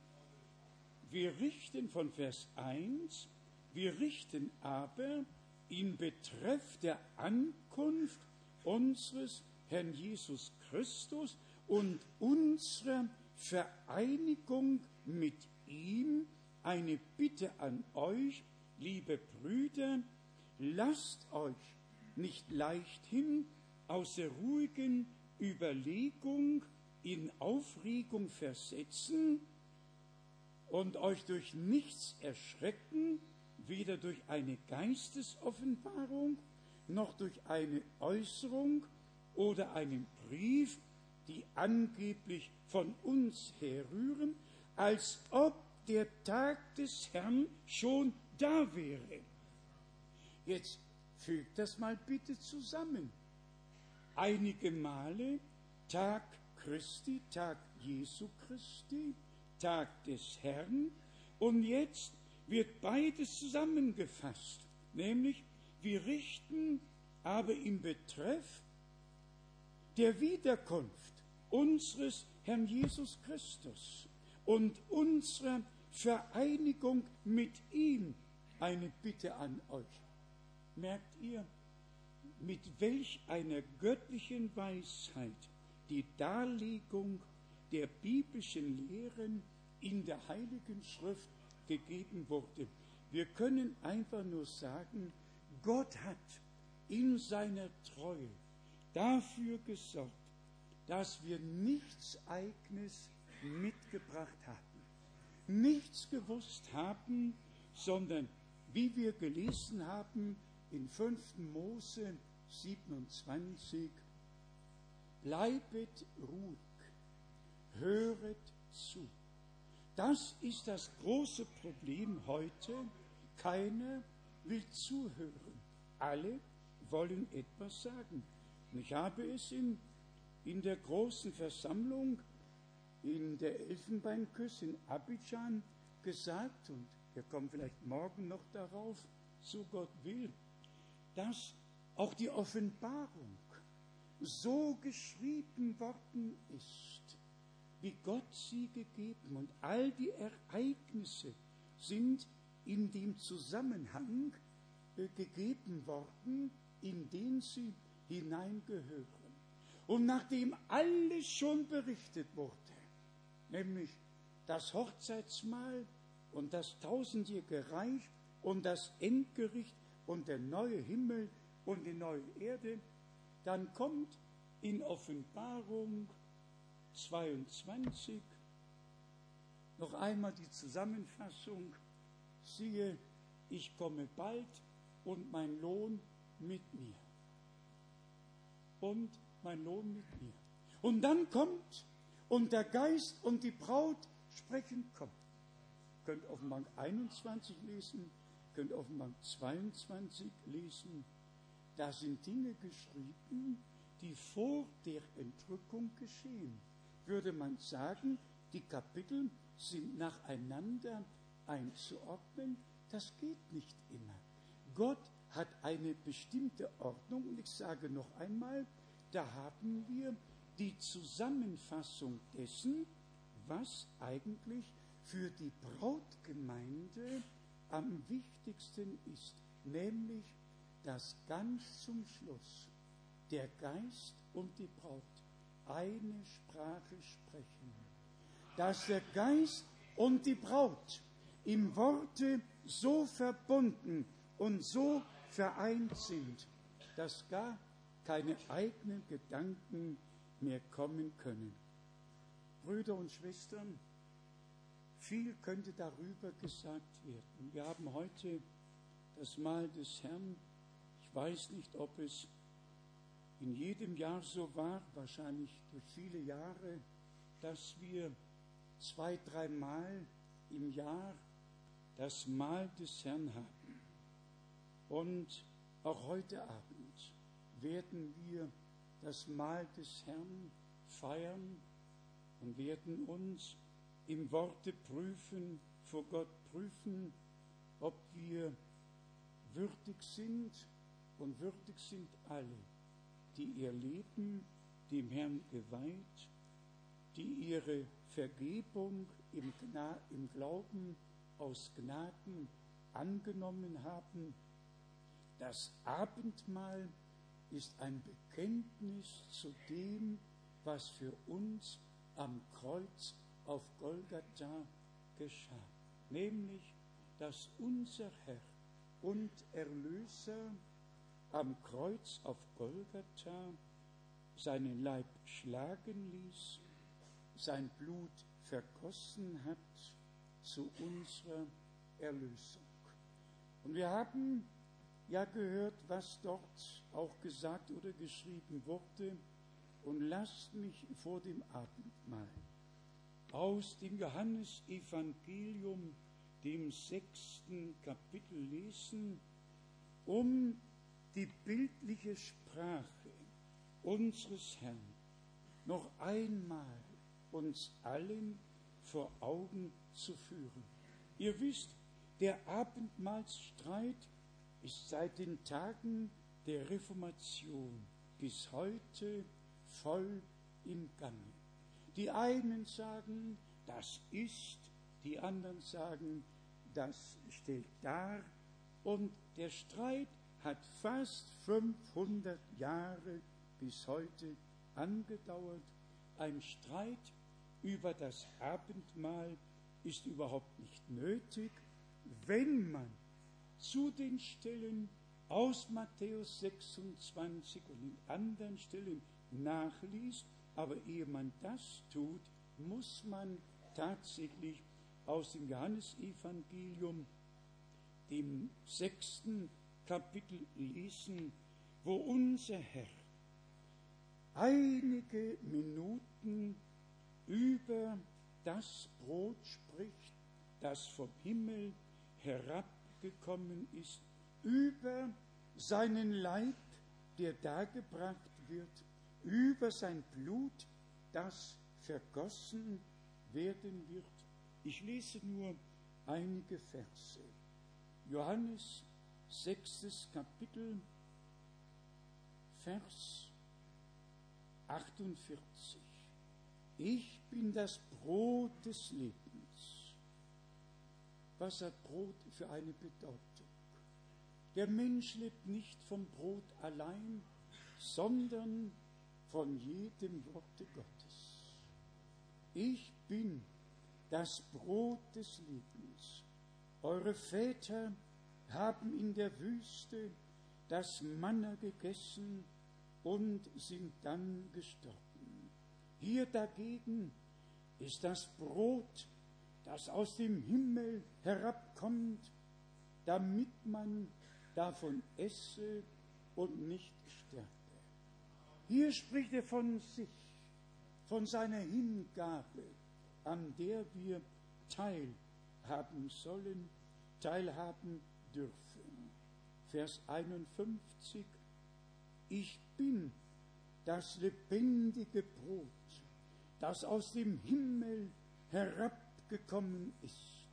Wir richten von Vers 1, wir richten aber in Betreff der Ankunft unseres Herrn Jesus Christus und unserer Vereinigung mit ihm eine Bitte an euch, liebe Brüder, lasst euch nicht leichthin aus der ruhigen Überlegung in Aufregung versetzen und euch durch nichts erschrecken, weder durch eine Geistesoffenbarung noch durch eine Äußerung oder einen Brief, die angeblich von uns herrühren, als ob der Tag des Herrn schon da wäre. Jetzt fügt das mal bitte zusammen. Einige Male Tag Christi, Tag Jesu Christi, Tag des Herrn und jetzt wird beides zusammengefasst, nämlich wir richten aber im Betreff der Wiederkunft unseres Herrn Jesus Christus und unserer Vereinigung mit ihm eine Bitte an euch. Merkt ihr, mit welch einer göttlichen Weisheit die Darlegung der biblischen Lehren in der Heiligen Schrift gegeben wurde. Wir können einfach nur sagen, Gott hat in seiner Treue dafür gesorgt, dass wir nichts Eigenes mitgebracht hatten, nichts gewusst haben, sondern wie wir gelesen haben in 5. Mose 27, bleibet ruhig, höret zu. Das ist das große Problem heute. Keiner will zuhören. Alle wollen etwas sagen. Und ich habe es in, in der großen Versammlung in der Elfenbeinküste in Abidjan gesagt, und wir kommen vielleicht morgen noch darauf, so Gott will, dass auch die Offenbarung so geschrieben worden ist, wie Gott sie gegeben. Und all die Ereignisse sind in dem Zusammenhang äh, gegeben worden, in den sie hineingehören. Und nachdem alles schon berichtet wurde, nämlich das Hochzeitsmahl und das tausendjährige Reich und das Endgericht und der neue Himmel und die neue Erde, dann kommt in Offenbarung 22 noch einmal die Zusammenfassung, siehe, ich komme bald und mein Lohn mit mir. Und mein Lohn mit mir. Und dann kommt und der Geist und die Braut sprechen, kommt. Könnt Offenbarung 21 lesen, könnt Offenbarung 22 lesen. Da sind Dinge geschrieben, die vor der Entrückung geschehen. Würde man sagen, die Kapitel sind nacheinander einzuordnen, das geht nicht immer. Gott hat eine bestimmte Ordnung und ich sage noch einmal, da haben wir die Zusammenfassung dessen, was eigentlich für die Brautgemeinde am wichtigsten ist, nämlich dass ganz zum Schluss der Geist und die Braut eine Sprache sprechen, dass der Geist und die Braut im Worte so verbunden und so vereint sind, dass gar keine eigenen Gedanken mehr kommen können. Brüder und Schwestern, viel könnte darüber gesagt werden. Wir haben heute das Mahl des Herrn. Weiß nicht, ob es in jedem Jahr so war, wahrscheinlich durch viele Jahre, dass wir zwei, dreimal im Jahr das Mahl des Herrn haben. Und auch heute Abend werden wir das Mahl des Herrn feiern und werden uns im Worte prüfen, vor Gott prüfen, ob wir würdig sind und würdig sind alle, die ihr Leben dem Herrn geweiht, die ihre Vergebung im, Gna im Glauben aus Gnaden angenommen haben. Das Abendmahl ist ein Bekenntnis zu dem, was für uns am Kreuz auf Golgatha geschah, nämlich dass unser Herr und Erlöser am Kreuz auf Golgatha seinen Leib schlagen ließ, sein Blut vergossen hat zu unserer Erlösung. Und wir haben ja gehört, was dort auch gesagt oder geschrieben wurde. Und lasst mich vor dem Abendmahl aus dem Johannesevangelium, dem sechsten Kapitel lesen, um die bildliche Sprache unseres Herrn noch einmal uns allen vor Augen zu führen. Ihr wisst, der Abendmahlsstreit ist seit den Tagen der Reformation bis heute voll im Gange. Die einen sagen, das ist, die anderen sagen, das stellt dar. Und der Streit hat fast 500 Jahre bis heute angedauert. Ein Streit über das Abendmahl ist überhaupt nicht nötig, wenn man zu den Stellen aus Matthäus 26 und in anderen Stellen nachliest, aber ehe man das tut, muss man tatsächlich aus dem Johannesevangelium, dem sechsten Kapitel lesen, wo unser Herr einige Minuten über das Brot spricht, das vom Himmel herabgekommen ist, über seinen Leib, der dargebracht wird, über sein Blut, das vergossen werden wird. Ich lese nur einige Verse. Johannes sechstes Kapitel, Vers 48. Ich bin das Brot des Lebens. Was hat Brot für eine Bedeutung? Der Mensch lebt nicht vom Brot allein, sondern von jedem Worte Gottes. Ich bin das Brot des Lebens. Eure Väter haben in der Wüste das Manna gegessen und sind dann gestorben. Hier dagegen ist das Brot, das aus dem Himmel herabkommt, damit man davon esse und nicht sterbe. Hier spricht er von sich, von seiner Hingabe, an der wir teilhaben sollen, teilhaben dürfen. Vers 51, ich bin das lebendige Brot, das aus dem Himmel herabgekommen ist.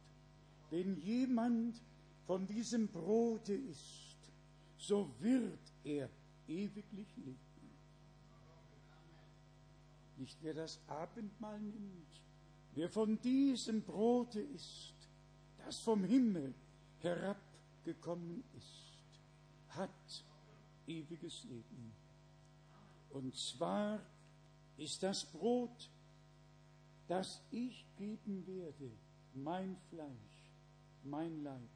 Wenn jemand von diesem Brote isst, so wird er ewiglich leben. Nicht wer das Abendmahl nimmt, wer von diesem Brote isst, das vom Himmel herabgekommen ist, hat ewiges Leben. Und zwar ist das Brot, das ich geben werde, mein Fleisch, mein Leib,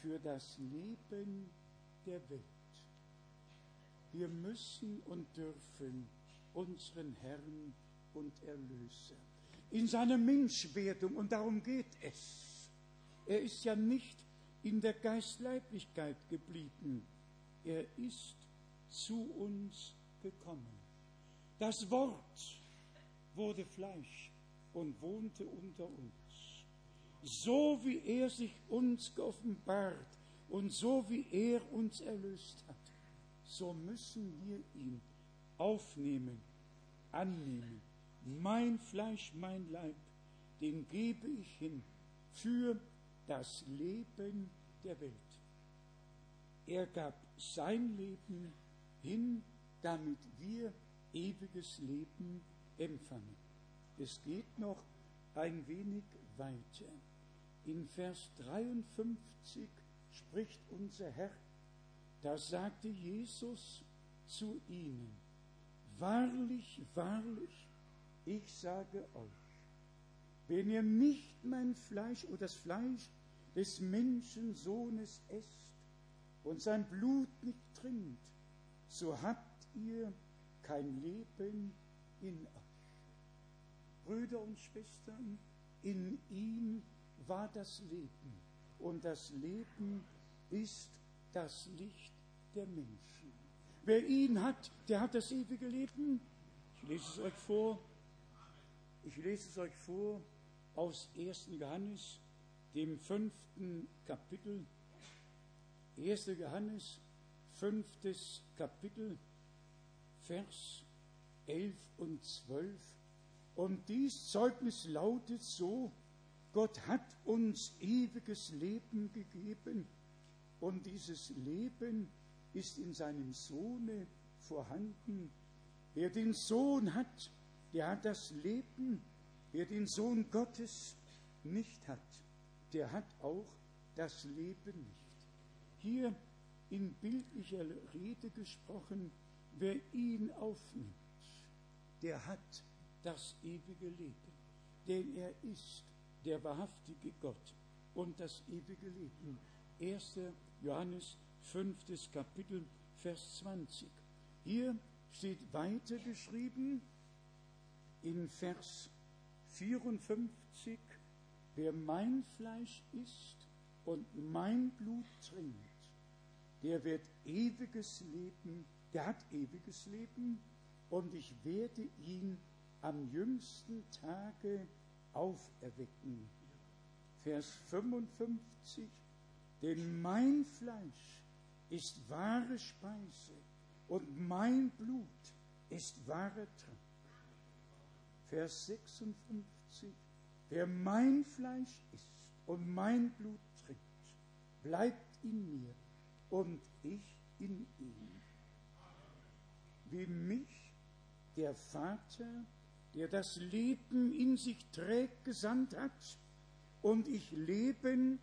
für das Leben der Welt. Wir müssen und dürfen unseren Herrn und Erlöser in seiner Menschwerdung, und darum geht es. Er ist ja nicht in der Geistleiblichkeit geblieben, er ist zu uns gekommen. Das Wort wurde Fleisch und wohnte unter uns. So wie er sich uns geoffenbart und so wie er uns erlöst hat, so müssen wir ihn aufnehmen annehmen. Mein Fleisch, mein Leib, den gebe ich hin für das Leben der Welt. Er gab sein Leben hin, damit wir ewiges Leben empfangen. Es geht noch ein wenig weiter. In Vers 53 spricht unser Herr, da sagte Jesus zu ihnen, Wahrlich, wahrlich, ich sage euch, wenn ihr nicht mein Fleisch oder das Fleisch des Menschensohnes esst und sein Blut nicht trinkt, so habt ihr kein Leben in euch. Brüder und Schwestern, in ihm war das Leben und das Leben ist das Licht der Menschen. Wer ihn hat, der hat das ewige Leben. Ich lese es euch vor. Ich lese es euch vor aus 1. Johannes, dem fünften Kapitel. 1. Johannes, fünftes Kapitel, Vers 11 und 12. Und dies Zeugnis lautet so, Gott hat uns ewiges Leben gegeben und dieses Leben ist in seinem Sohne vorhanden. Wer den Sohn hat, der hat das Leben. Wer den Sohn Gottes nicht hat, der hat auch das Leben nicht. Hier in bildlicher Rede gesprochen, wer ihn aufnimmt, der hat das ewige Leben, denn er ist der wahrhaftige Gott und das ewige Leben. 1. Johannes 5. Kapitel, Vers 20. Hier steht weiter geschrieben in Vers 54, wer mein Fleisch isst und mein Blut trinkt, der wird ewiges Leben, der hat ewiges Leben und ich werde ihn am jüngsten Tage auferwecken. Vers 55, denn mein Fleisch ist wahre Speise und mein Blut ist wahre Trank. Vers 56, wer mein Fleisch isst und mein Blut trinkt, bleibt in mir und ich in ihm. Wie mich der Vater der das Leben in sich trägt, gesandt hat und ich Leben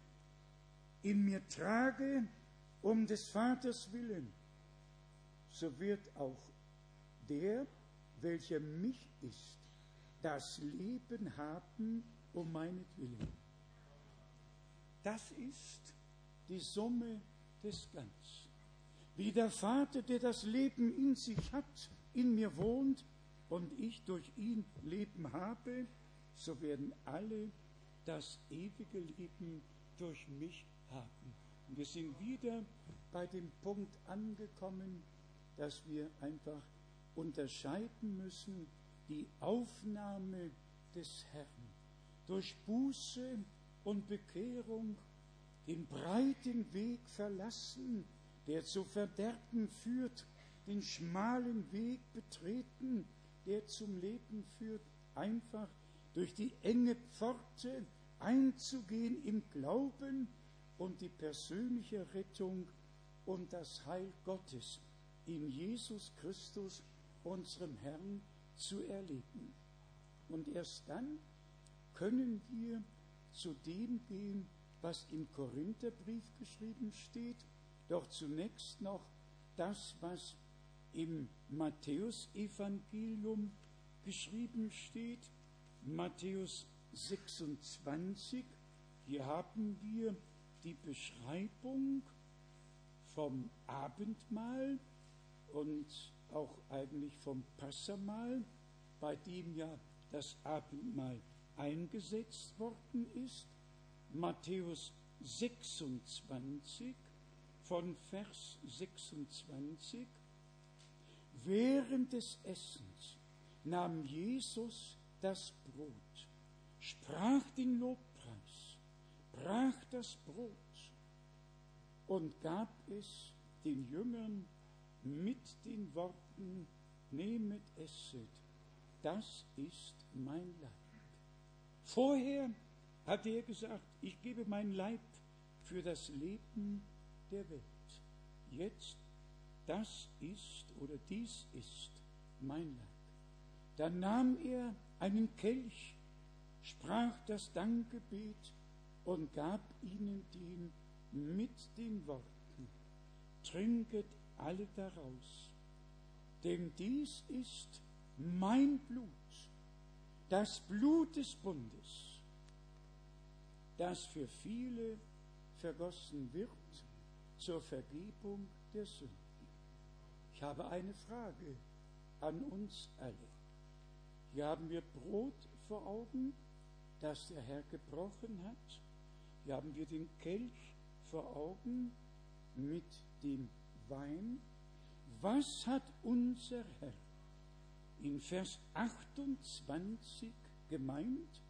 in mir trage um des Vaters willen, so wird auch der, welcher mich ist, das Leben haben um meinetwillen. Das ist die Summe des Ganzen. Wie der Vater, der das Leben in sich hat, in mir wohnt, und ich durch ihn Leben habe, so werden alle das ewige Leben durch mich haben. Und wir sind wieder bei dem Punkt angekommen, dass wir einfach unterscheiden müssen, die Aufnahme des Herrn durch Buße und Bekehrung den breiten Weg verlassen, der zu Verderben führt, den schmalen Weg betreten, der zum Leben führt, einfach durch die enge Pforte einzugehen im Glauben und die persönliche Rettung und das Heil Gottes in Jesus Christus, unserem Herrn, zu erleben. Und erst dann können wir zu dem gehen, was im Korintherbrief geschrieben steht, doch zunächst noch das, was im Matthäusevangelium geschrieben steht, Matthäus 26. Hier haben wir die Beschreibung vom Abendmahl und auch eigentlich vom Passamahl, bei dem ja das Abendmahl eingesetzt worden ist. Matthäus 26 von Vers 26 Während des Essens nahm Jesus das Brot, sprach den Lobpreis, brach das Brot und gab es den Jüngern mit den Worten, nehmet, esset, das ist mein Leib. Vorher hat er gesagt, ich gebe mein Leib für das Leben der Welt. Jetzt, das ist oder dies ist mein Leib. Dann nahm er einen Kelch, sprach das Dankgebet und gab ihnen den mit den Worten, trinket alle daraus, denn dies ist mein Blut, das Blut des Bundes, das für viele vergossen wird zur Vergebung der Sünden. Ich habe eine Frage an uns alle. Hier haben wir Brot vor Augen, das der Herr gebrochen hat. Hier haben wir den Kelch vor Augen mit dem Wein. Was hat unser Herr in Vers 28 gemeint,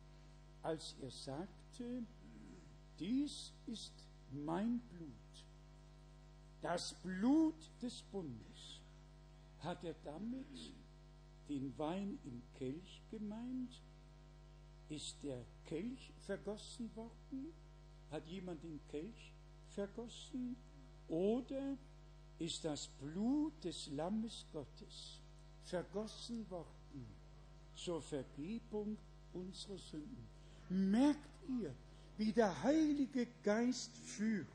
als er sagte, dies ist mein Blut, das Blut des Bundes. Hat er damit den Wein im Kelch gemeint? Ist der Kelch vergossen worden? Hat jemand den Kelch vergossen? Oder ist das Blut des Lammes Gottes vergossen worden zur Vergebung unserer Sünden? Merkt ihr, wie der Heilige Geist führt?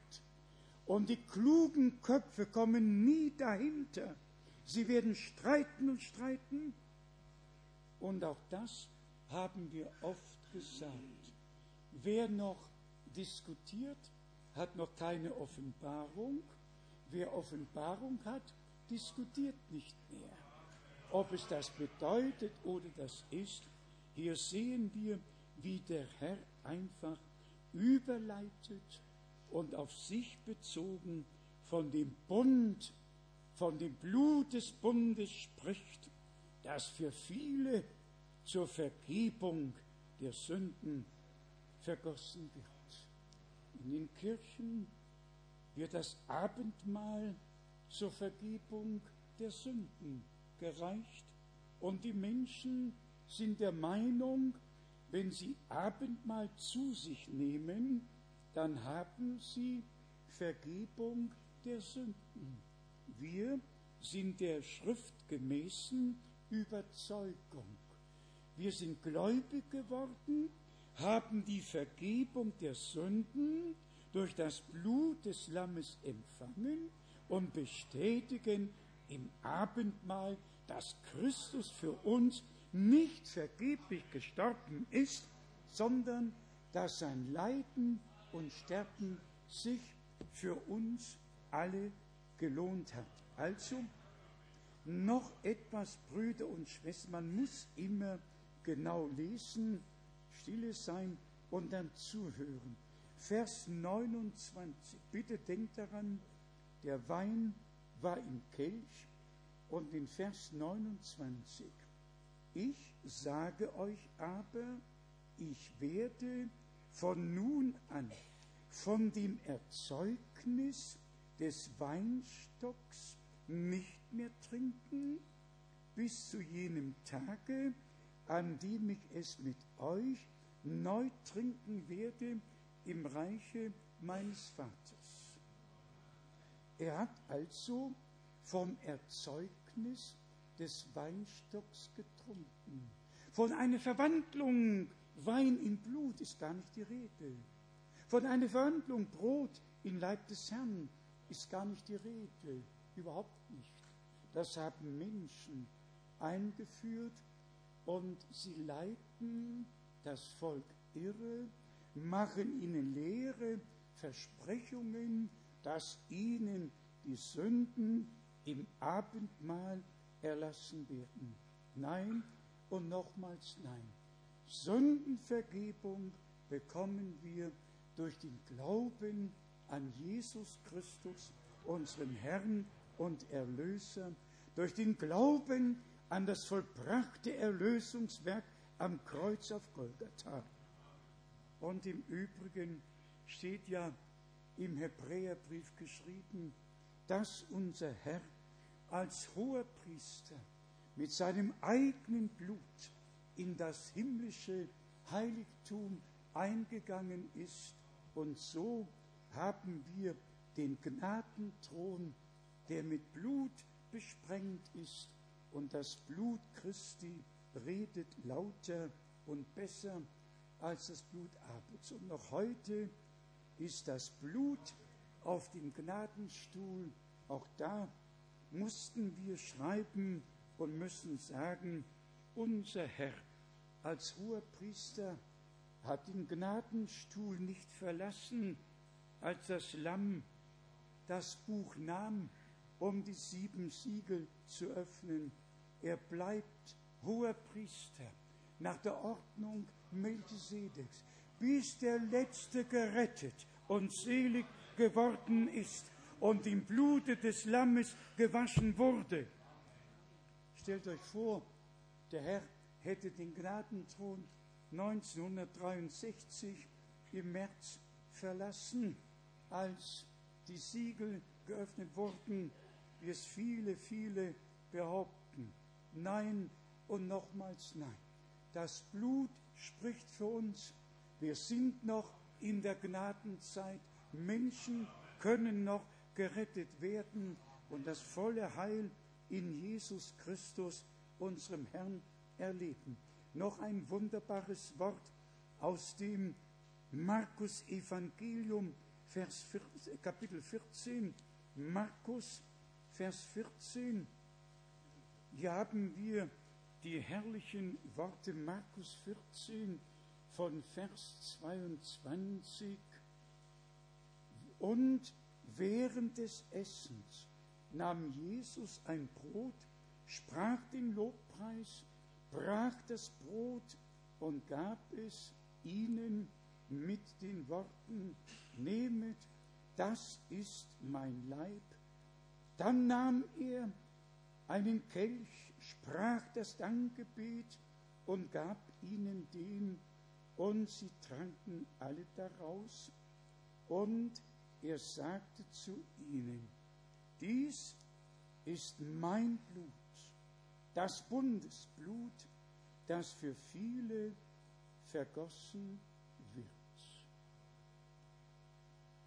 Und die klugen Köpfe kommen nie dahinter. Sie werden streiten und streiten. Und auch das haben wir oft gesagt. Wer noch diskutiert, hat noch keine Offenbarung. Wer Offenbarung hat, diskutiert nicht mehr. Ob es das bedeutet oder das ist, hier sehen wir, wie der Herr einfach überleitet und auf sich bezogen von dem Bund, von dem Blut des Bundes spricht, das für viele zur Vergebung der Sünden vergossen wird. In den Kirchen wird das Abendmahl zur Vergebung der Sünden gereicht und die Menschen sind der Meinung, wenn sie Abendmahl zu sich nehmen, dann haben sie Vergebung der Sünden. Wir sind der schriftgemäßen Überzeugung. Wir sind gläubig geworden, haben die Vergebung der Sünden durch das Blut des Lammes empfangen und bestätigen im Abendmahl, dass Christus für uns nicht vergeblich gestorben ist, sondern dass sein Leiden und Sterben sich für uns alle gelohnt hat. Also noch etwas, Brüder und Schwestern, man muss immer genau lesen, stille sein und dann zuhören. Vers 29, bitte denkt daran, der Wein war im Kelch. Und in Vers 29, ich sage euch aber, ich werde von nun an von dem Erzeugnis des Weinstocks nicht mehr trinken, bis zu jenem Tage, an dem ich es mit euch neu trinken werde im Reiche meines Vaters. Er hat also vom Erzeugnis des Weinstocks getrunken. Von einer Verwandlung Wein in Blut ist gar nicht die Rede. Von einer Verwandlung Brot in Leib des Herrn ist gar nicht die Rede. Überhaupt nicht. Das haben Menschen eingeführt und sie leiten das Volk irre, machen ihnen leere Versprechungen, dass ihnen die Sünden im Abendmahl erlassen werden. Nein und nochmals nein. Sündenvergebung bekommen wir durch den Glauben an Jesus Christus, unseren Herrn und Erlöser, durch den Glauben an das vollbrachte Erlösungswerk am Kreuz auf Golgatha. Und im Übrigen steht ja im Hebräerbrief geschrieben, dass unser Herr als hoher Priester mit seinem eigenen Blut in das himmlische Heiligtum eingegangen ist. Und so haben wir den Gnadenthron, der mit Blut besprengt ist. Und das Blut Christi redet lauter und besser als das Blut Abels. Und noch heute ist das Blut auf dem Gnadenstuhl, auch da mussten wir schreiben und müssen sagen, unser Herr als hoher Priester hat den Gnadenstuhl nicht verlassen, als das Lamm das Buch nahm, um die sieben Siegel zu öffnen. Er bleibt hoher Priester nach der Ordnung Melchisedeks, bis der Letzte gerettet und selig geworden ist und im Blute des Lammes gewaschen wurde. Stellt euch vor, der Herr hätte den Gnadenthron 1963 im März verlassen, als die Siegel geöffnet wurden, wie es viele, viele behaupten. Nein und nochmals nein. Das Blut spricht für uns. Wir sind noch in der Gnadenzeit. Menschen können noch gerettet werden und das volle Heil in Jesus Christus, unserem Herrn, erleben. Noch ein wunderbares Wort aus dem Markus Evangelium, Vers 14, Kapitel 14. Markus, Vers 14. Hier haben wir die herrlichen Worte Markus 14 von Vers 22. Und während des Essens nahm Jesus ein Brot, sprach den Lobpreis, brach das Brot und gab es ihnen mit den Worten, nehmet, das ist mein Leib. Dann nahm er einen Kelch, sprach das Dankgebet und gab ihnen den, und sie tranken alle daraus, und er sagte zu ihnen, dies ist mein Blut, das Bundesblut, das für viele vergossen wird.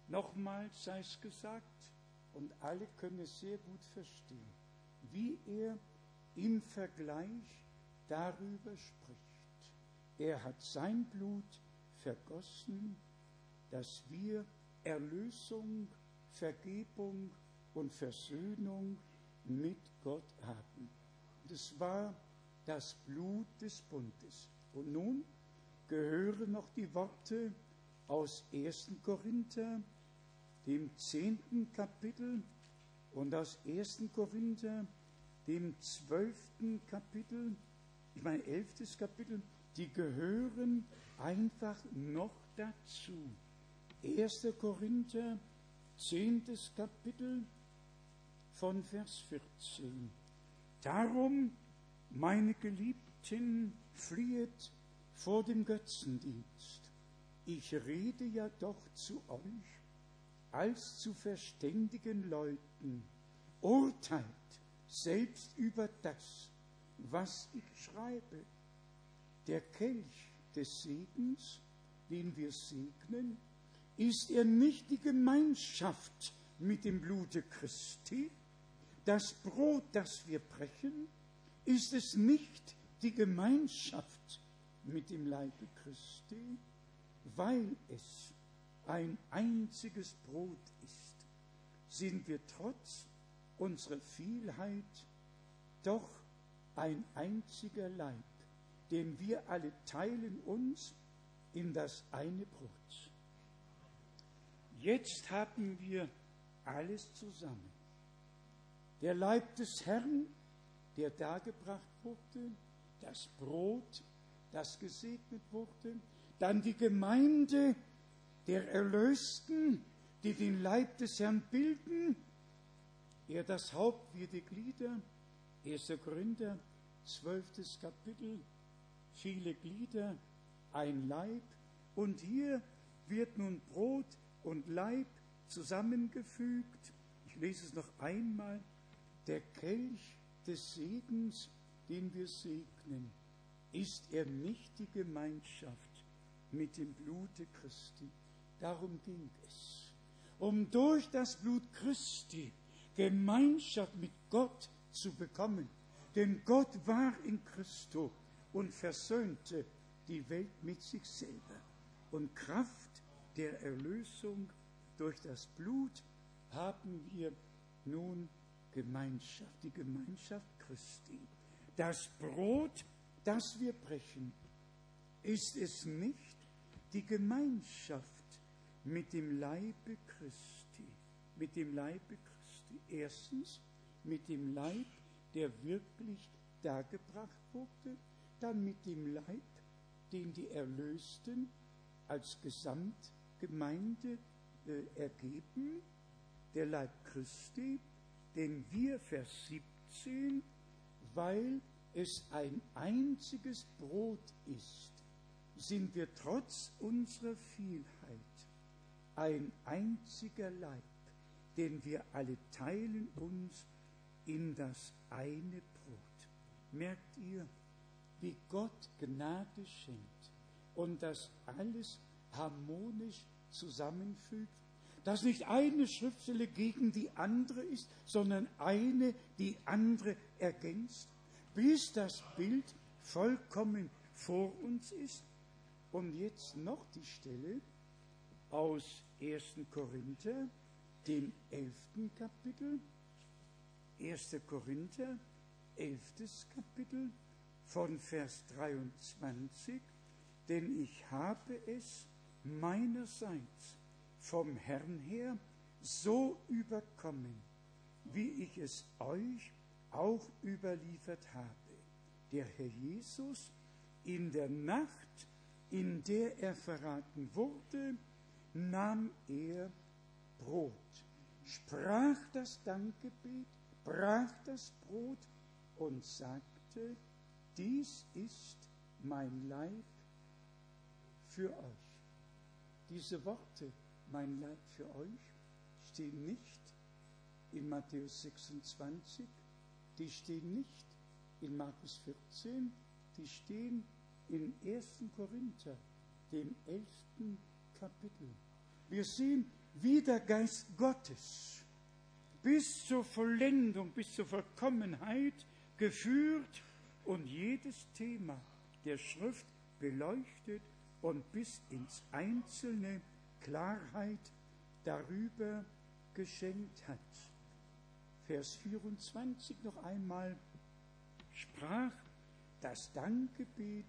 Nochmals sei es gesagt, und alle können es sehr gut verstehen, wie er im Vergleich darüber spricht. Er hat sein Blut vergossen, dass wir Erlösung, Vergebung und Versöhnung mit Gott haben. Das war das Blut des Bundes. Und nun gehören noch die Worte aus 1. Korinther, dem zehnten Kapitel, und aus 1. Korinther, dem zwölften Kapitel, ich meine elftes Kapitel, die gehören einfach noch dazu. 1. Korinther, zehntes Kapitel von Vers 14. Darum, meine Geliebten, flieht vor dem Götzendienst. Ich rede ja doch zu euch als zu verständigen Leuten. Urteilt selbst über das, was ich schreibe. Der Kelch des Segens, den wir segnen, ist er nicht die Gemeinschaft mit dem Blute Christi? Das Brot, das wir brechen, ist es nicht die Gemeinschaft mit dem Leibe Christi, weil es ein einziges Brot ist, sind wir trotz unserer Vielheit doch ein einziger Leib, denn wir alle teilen uns in das eine Brot. Jetzt haben wir alles zusammen. Der Leib des Herrn, der dargebracht wurde, das Brot, das gesegnet wurde, dann die Gemeinde der Erlösten, die den Leib des Herrn bilden, er das Haupt, wir die Glieder, 1. Korinther, 12. Kapitel, viele Glieder, ein Leib, und hier wird nun Brot und Leib zusammengefügt. Ich lese es noch einmal. Der Kelch des Segens, den wir segnen, ist er nicht die Gemeinschaft mit dem Blute Christi. Darum ging es. Um durch das Blut Christi Gemeinschaft mit Gott zu bekommen. Denn Gott war in Christo und versöhnte die Welt mit sich selber. Und Kraft der Erlösung durch das Blut haben wir nun Gemeinschaft, die Gemeinschaft Christi. Das Brot, das wir brechen, ist es nicht die Gemeinschaft mit dem Leibe Christi, mit dem Leibe Christi. Erstens mit dem Leib, der wirklich dargebracht wurde, dann mit dem Leib, den die Erlösten als Gesamtgemeinde äh, ergeben, der Leib Christi, denn wir, Vers 17, weil es ein einziges Brot ist, sind wir trotz unserer Vielheit ein einziger Leib, denn wir alle teilen uns in das eine Brot. Merkt ihr, wie Gott Gnade schenkt und das alles harmonisch zusammenfügt, dass nicht eine Schriftstelle gegen die andere ist, sondern eine die andere ergänzt, bis das Bild vollkommen vor uns ist. Und jetzt noch die Stelle aus 1. Korinther, dem 11. Kapitel. 1. Korinther, 11. Kapitel von Vers 23. Denn ich habe es meinerseits vom Herrn her so überkommen, wie ich es euch auch überliefert habe. Der Herr Jesus in der Nacht, in der er verraten wurde, nahm er Brot, sprach das Dankgebet, brach das Brot und sagte, dies ist mein Leib für euch. Diese Worte mein Leib für euch, stehen nicht in Matthäus 26, die stehen nicht in Markus 14, die stehen in 1. Korinther, dem 11. Kapitel. Wir sehen, wie der Geist Gottes bis zur Vollendung, bis zur Vollkommenheit geführt und jedes Thema der Schrift beleuchtet und bis ins Einzelne Klarheit darüber geschenkt hat. Vers 24 noch einmal sprach das Dankgebet,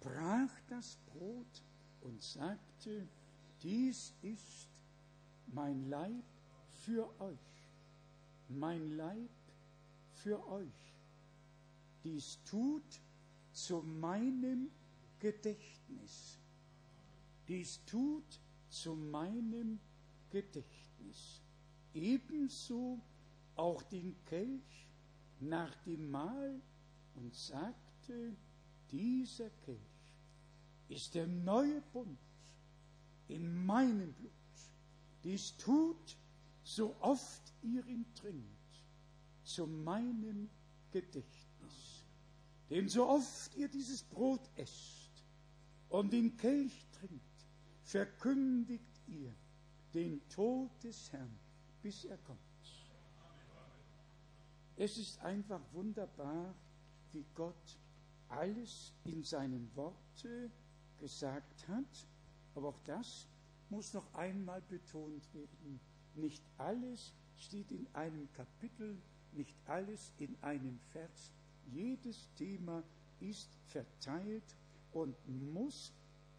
brach das Brot und sagte, dies ist mein Leib für euch, mein Leib für euch. Dies tut zu meinem Gedächtnis. Dies tut zu meinem Gedächtnis. Ebenso auch den Kelch nach dem Mahl und sagte, dieser Kelch ist der neue Bund in meinem Blut. Dies tut, so oft ihr ihn trinkt, zu meinem Gedächtnis. Denn so oft ihr dieses Brot esst und den Kelch trinkt, verkündigt ihr den Tod des Herrn, bis er kommt. Es ist einfach wunderbar, wie Gott alles in seinem Worte gesagt hat, aber auch das muss noch einmal betont werden. Nicht alles steht in einem Kapitel, nicht alles in einem Vers. Jedes Thema ist verteilt und muss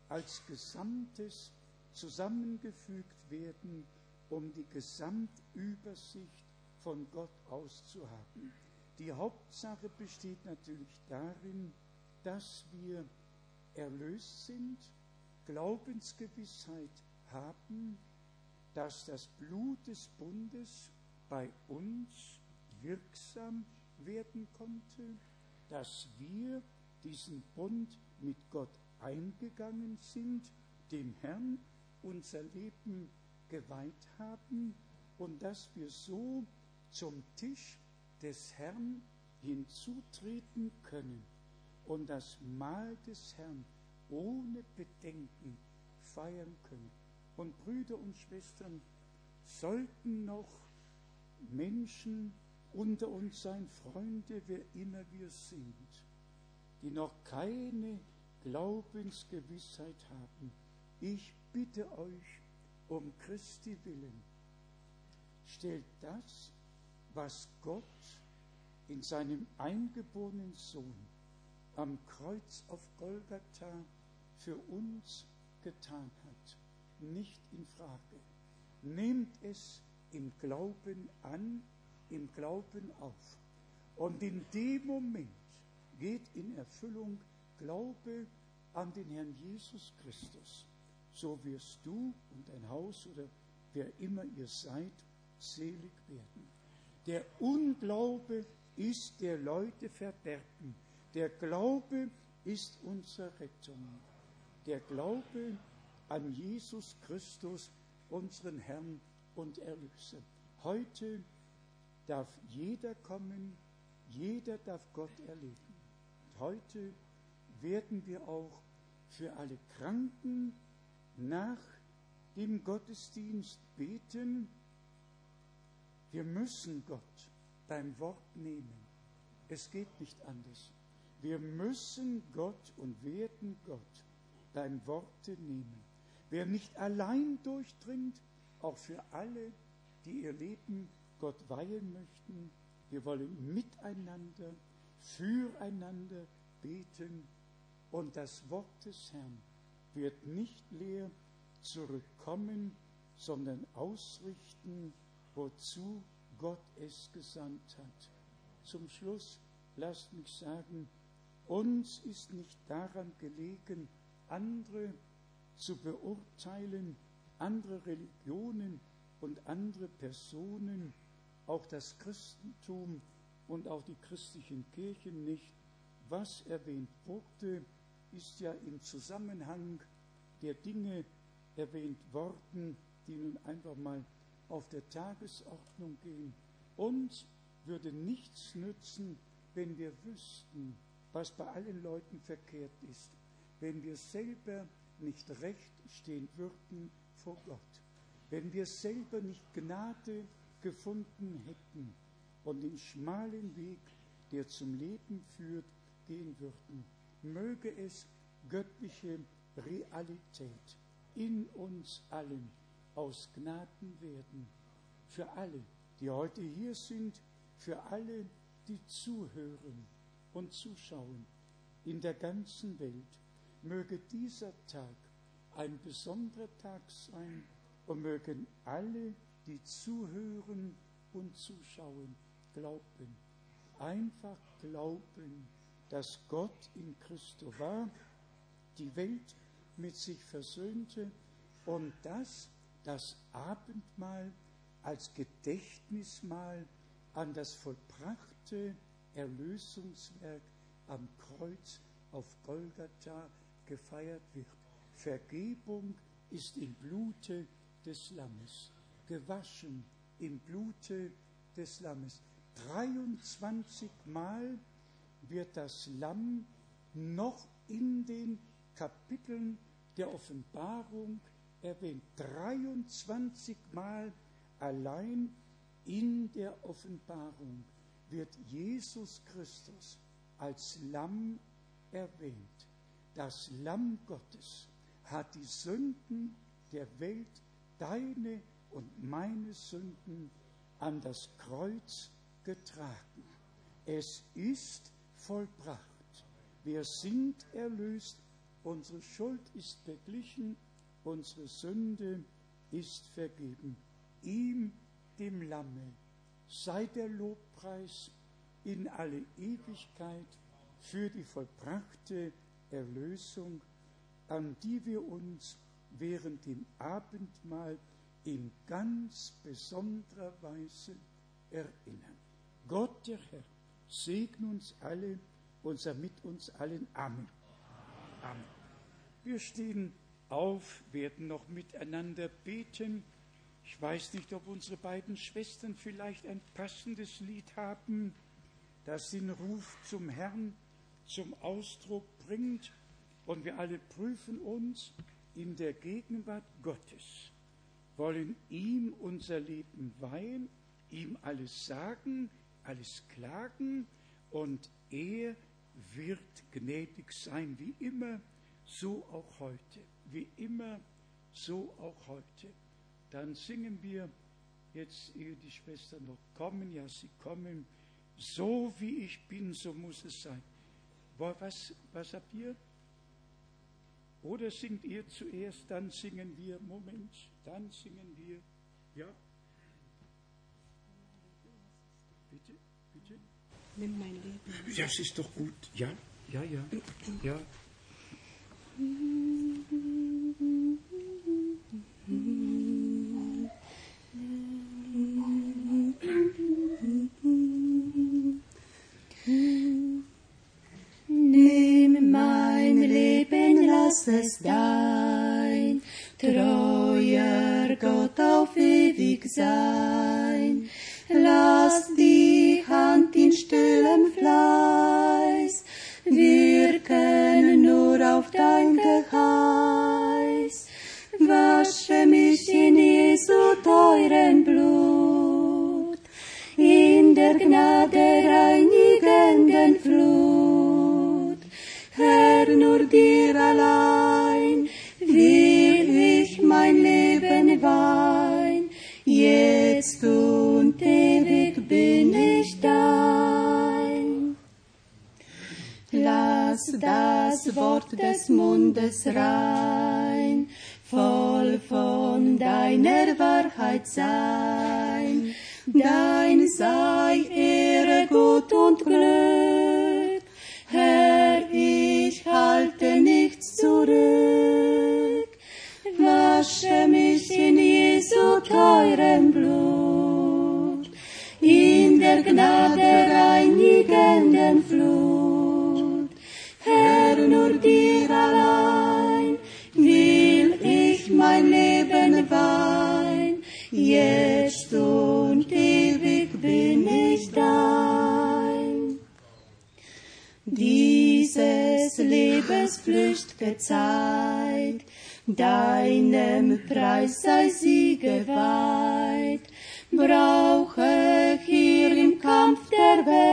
als Gesamtes zusammengefügt werden, um die Gesamtübersicht von Gott aus zu haben. Die Hauptsache besteht natürlich darin, dass wir erlöst sind, Glaubensgewissheit haben, dass das Blut des Bundes bei uns wirksam werden konnte, dass wir diesen Bund mit Gott eingegangen sind, dem Herrn unser Leben geweiht haben und dass wir so zum Tisch des Herrn hinzutreten können und das Mahl des Herrn ohne Bedenken feiern können. Und Brüder und Schwestern, sollten noch Menschen unter uns sein, Freunde, wer immer wir sind, die noch keine Glaubensgewissheit haben, ich bitte euch um Christi willen, stellt das, was Gott in seinem eingeborenen Sohn am Kreuz auf Golgatha für uns getan hat, nicht in Frage. Nehmt es im Glauben an, im Glauben auf. Und in dem Moment geht in Erfüllung Glaube an den Herrn Jesus Christus. So wirst du und dein Haus oder wer immer ihr seid, selig werden. Der Unglaube ist der Leute Verderben. Der Glaube ist unsere Rettung. Der Glaube an Jesus Christus, unseren Herrn und Erlöser. Heute darf jeder kommen, jeder darf Gott erleben. heute werden wir auch für alle Kranken nach dem Gottesdienst beten. Wir müssen Gott beim Wort nehmen. Es geht nicht anders. Wir müssen Gott und werden Gott beim Worte nehmen. Wer nicht allein durchdringt, auch für alle, die ihr Leben Gott weihen möchten, wir wollen miteinander, füreinander beten und das Wort des Herrn wird nicht leer zurückkommen, sondern ausrichten, wozu Gott es gesandt hat. Zum Schluss lasst mich sagen, uns ist nicht daran gelegen, andere zu beurteilen, andere Religionen und andere Personen, auch das Christentum und auch die christlichen Kirchen nicht. Was erwähnt wurde, ist ja im Zusammenhang der Dinge erwähnt worden, die nun einfach mal auf der Tagesordnung gehen. Uns würde nichts nützen, wenn wir wüssten, was bei allen Leuten verkehrt ist, wenn wir selber nicht recht stehen würden vor Gott, wenn wir selber nicht Gnade gefunden hätten und den schmalen Weg, der zum Leben führt, gehen würden, möge es göttliche Realität in uns allen aus Gnaden werden. Für alle, die heute hier sind, für alle, die zuhören und zuschauen in der ganzen Welt. Möge dieser Tag ein besonderer Tag sein und mögen alle, die zuhören und zuschauen, glauben. Einfach glauben, dass Gott in Christo war, die Welt mit sich versöhnte und dass das Abendmahl als Gedächtnismahl an das vollbrachte Erlösungswerk am Kreuz auf Golgatha gefeiert wird. Vergebung ist im Blute des Lammes, gewaschen im Blute des Lammes. 23 Mal wird das Lamm noch in den Kapiteln der Offenbarung erwähnt. 23 Mal allein in der Offenbarung wird Jesus Christus als Lamm erwähnt. Das Lamm Gottes hat die Sünden der Welt, deine und meine Sünden, an das Kreuz getragen. Es ist vollbracht. Wir sind erlöst, unsere Schuld ist verglichen, unsere Sünde ist vergeben. Ihm, dem Lamme, sei der Lobpreis in alle Ewigkeit für die vollbrachte Erlösung, an die wir uns während dem Abendmahl in ganz besonderer Weise erinnern. Gott der Herr segne uns alle und sei mit uns allen. Amen. Amen. Wir stehen auf, werden noch miteinander beten. Ich weiß nicht, ob unsere beiden Schwestern vielleicht ein passendes Lied haben. das den Ruf zum Herrn zum Ausdruck bringt. Und wir alle prüfen uns in der Gegenwart Gottes, wollen ihm unser Leben weihen, ihm alles sagen, alles klagen und er wird gnädig sein, wie immer, so auch heute, wie immer, so auch heute. Dann singen wir jetzt, ehe die Schwestern noch kommen, ja, sie kommen, so wie ich bin, so muss es sein. Was, was habt ihr? Oder singt ihr zuerst, dann singen wir, Moment, dann singen wir, ja? Bitte, bitte? Nimm mein Leben. Das ist doch gut, ja, ja, ja, ja. Nimm (laughs) mein Leben, lass es dein treuer Gott auf ewig sein. Lass die Hand in stillem Fleiß wirken nur auf dein Geheiß. Wasche mich in Jesu teuren Blut, in der Gnade reinigenden Weihen, jetzt und ewig bin ich dein. Lass das Wort des Mundes rein, voll von deiner Wahrheit sein. Dein sei Ehre, Gut und Glück. Herr, ich halte nichts zurück. Wasche mich in Jesu teurem Blut, in der Gnade reinigenden Flut. Herr, nur dir allein will ich mein Leben weihen, jetzt und ewig bin ich dein. Dieses Lebens flücht'ge Zeit, deinem Preis sei sie geweiht, brauche hier im Kampf der Welt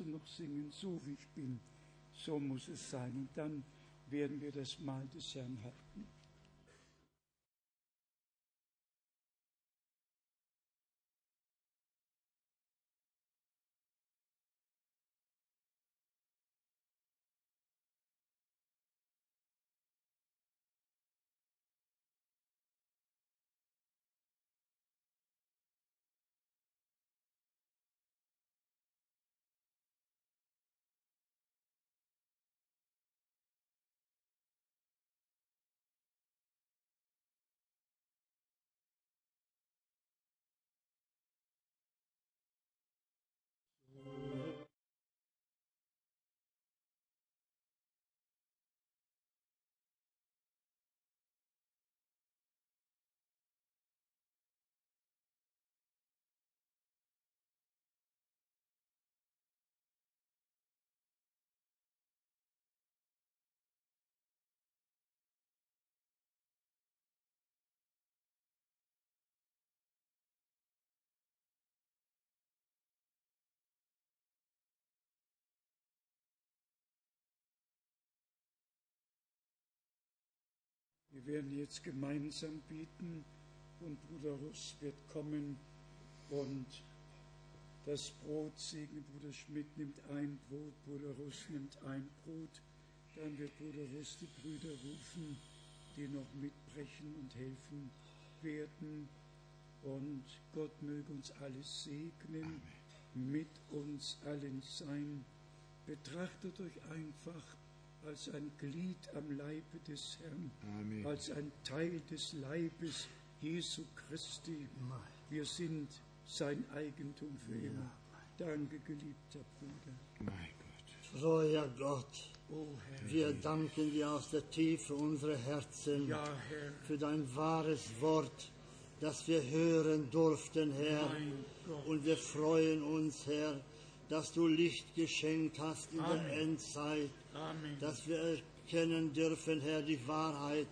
Uns noch singen, so wie ich bin, so muss es sein. Und dann werden wir das Mahl des Herrn halten. Wir werden jetzt gemeinsam beten und Bruder Russ wird kommen und das Brot segnen. Bruder Schmidt nimmt ein Brot, Bruder Russ nimmt ein Brot. Dann wird Bruder Russ die Brüder rufen, die noch mitbrechen und helfen werden. Und Gott möge uns alles segnen, mit uns allen sein. Betrachtet euch einfach als ein Glied am Leibe des Herrn, Amen. als ein Teil des Leibes Jesu Christi. Wir sind sein Eigentum für immer. Danke, geliebter Bruder. Mein Gott. Treuer Gott, Oh Herr, wir danken dir aus der Tiefe unserer Herzen ja Herr, für dein wahres Wort, das wir hören durften, Herr. mein Gott. Und wir freuen uns, Herr, dass du Licht geschenkt hast in Amen. der Endzeit, Amen. dass wir erkennen dürfen, Herr, die Wahrheit,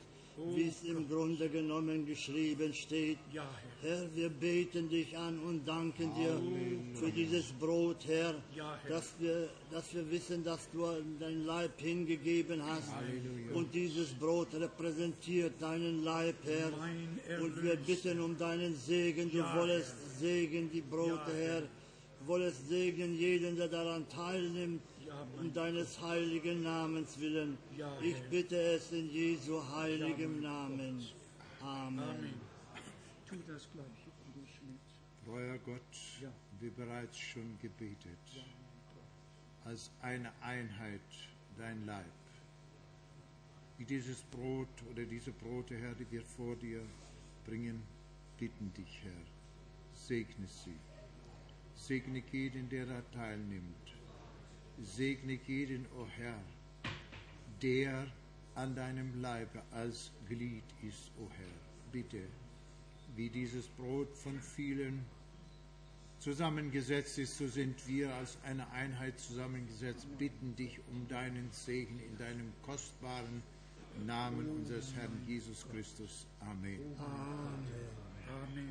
wie es im Grunde genommen geschrieben steht. Ja, Herr. Herr, wir beten dich an und danken dir für dieses Brot, Herr, Ja, Herr. dass wir, dass wir wissen, dass du dein Leib hingegeben hast. Und dieses Brot repräsentiert deinen Leib, Herr. Und wir bitten um deinen Segen. Du Ja, wollest segnen die Brote, Herr. Du wollest segnen jeden, der daran teilnimmt, um deines heiligen Namens willen. Ich bitte es in Jesu heiligem Namen. Amen. Amen. Tu das Gleiche, Bruder Schmidt. Treuer Gott, wie bereits schon gebetet, als eine Einheit dein Leib. Wie dieses Brot oder diese Brote, Herr, die wir vor dir bringen, bitten dich, Herr, segne sie. Segne jeden, der da teilnimmt. Segne jeden, o Herr, der an deinem Leibe als Glied ist, o Herr. Bitte, wie dieses Brot von vielen zusammengesetzt ist, so sind wir als eine Einheit zusammengesetzt, bitten dich um deinen Segen in deinem kostbaren Namen unseres Herrn Jesus Christus. Amen. Amen.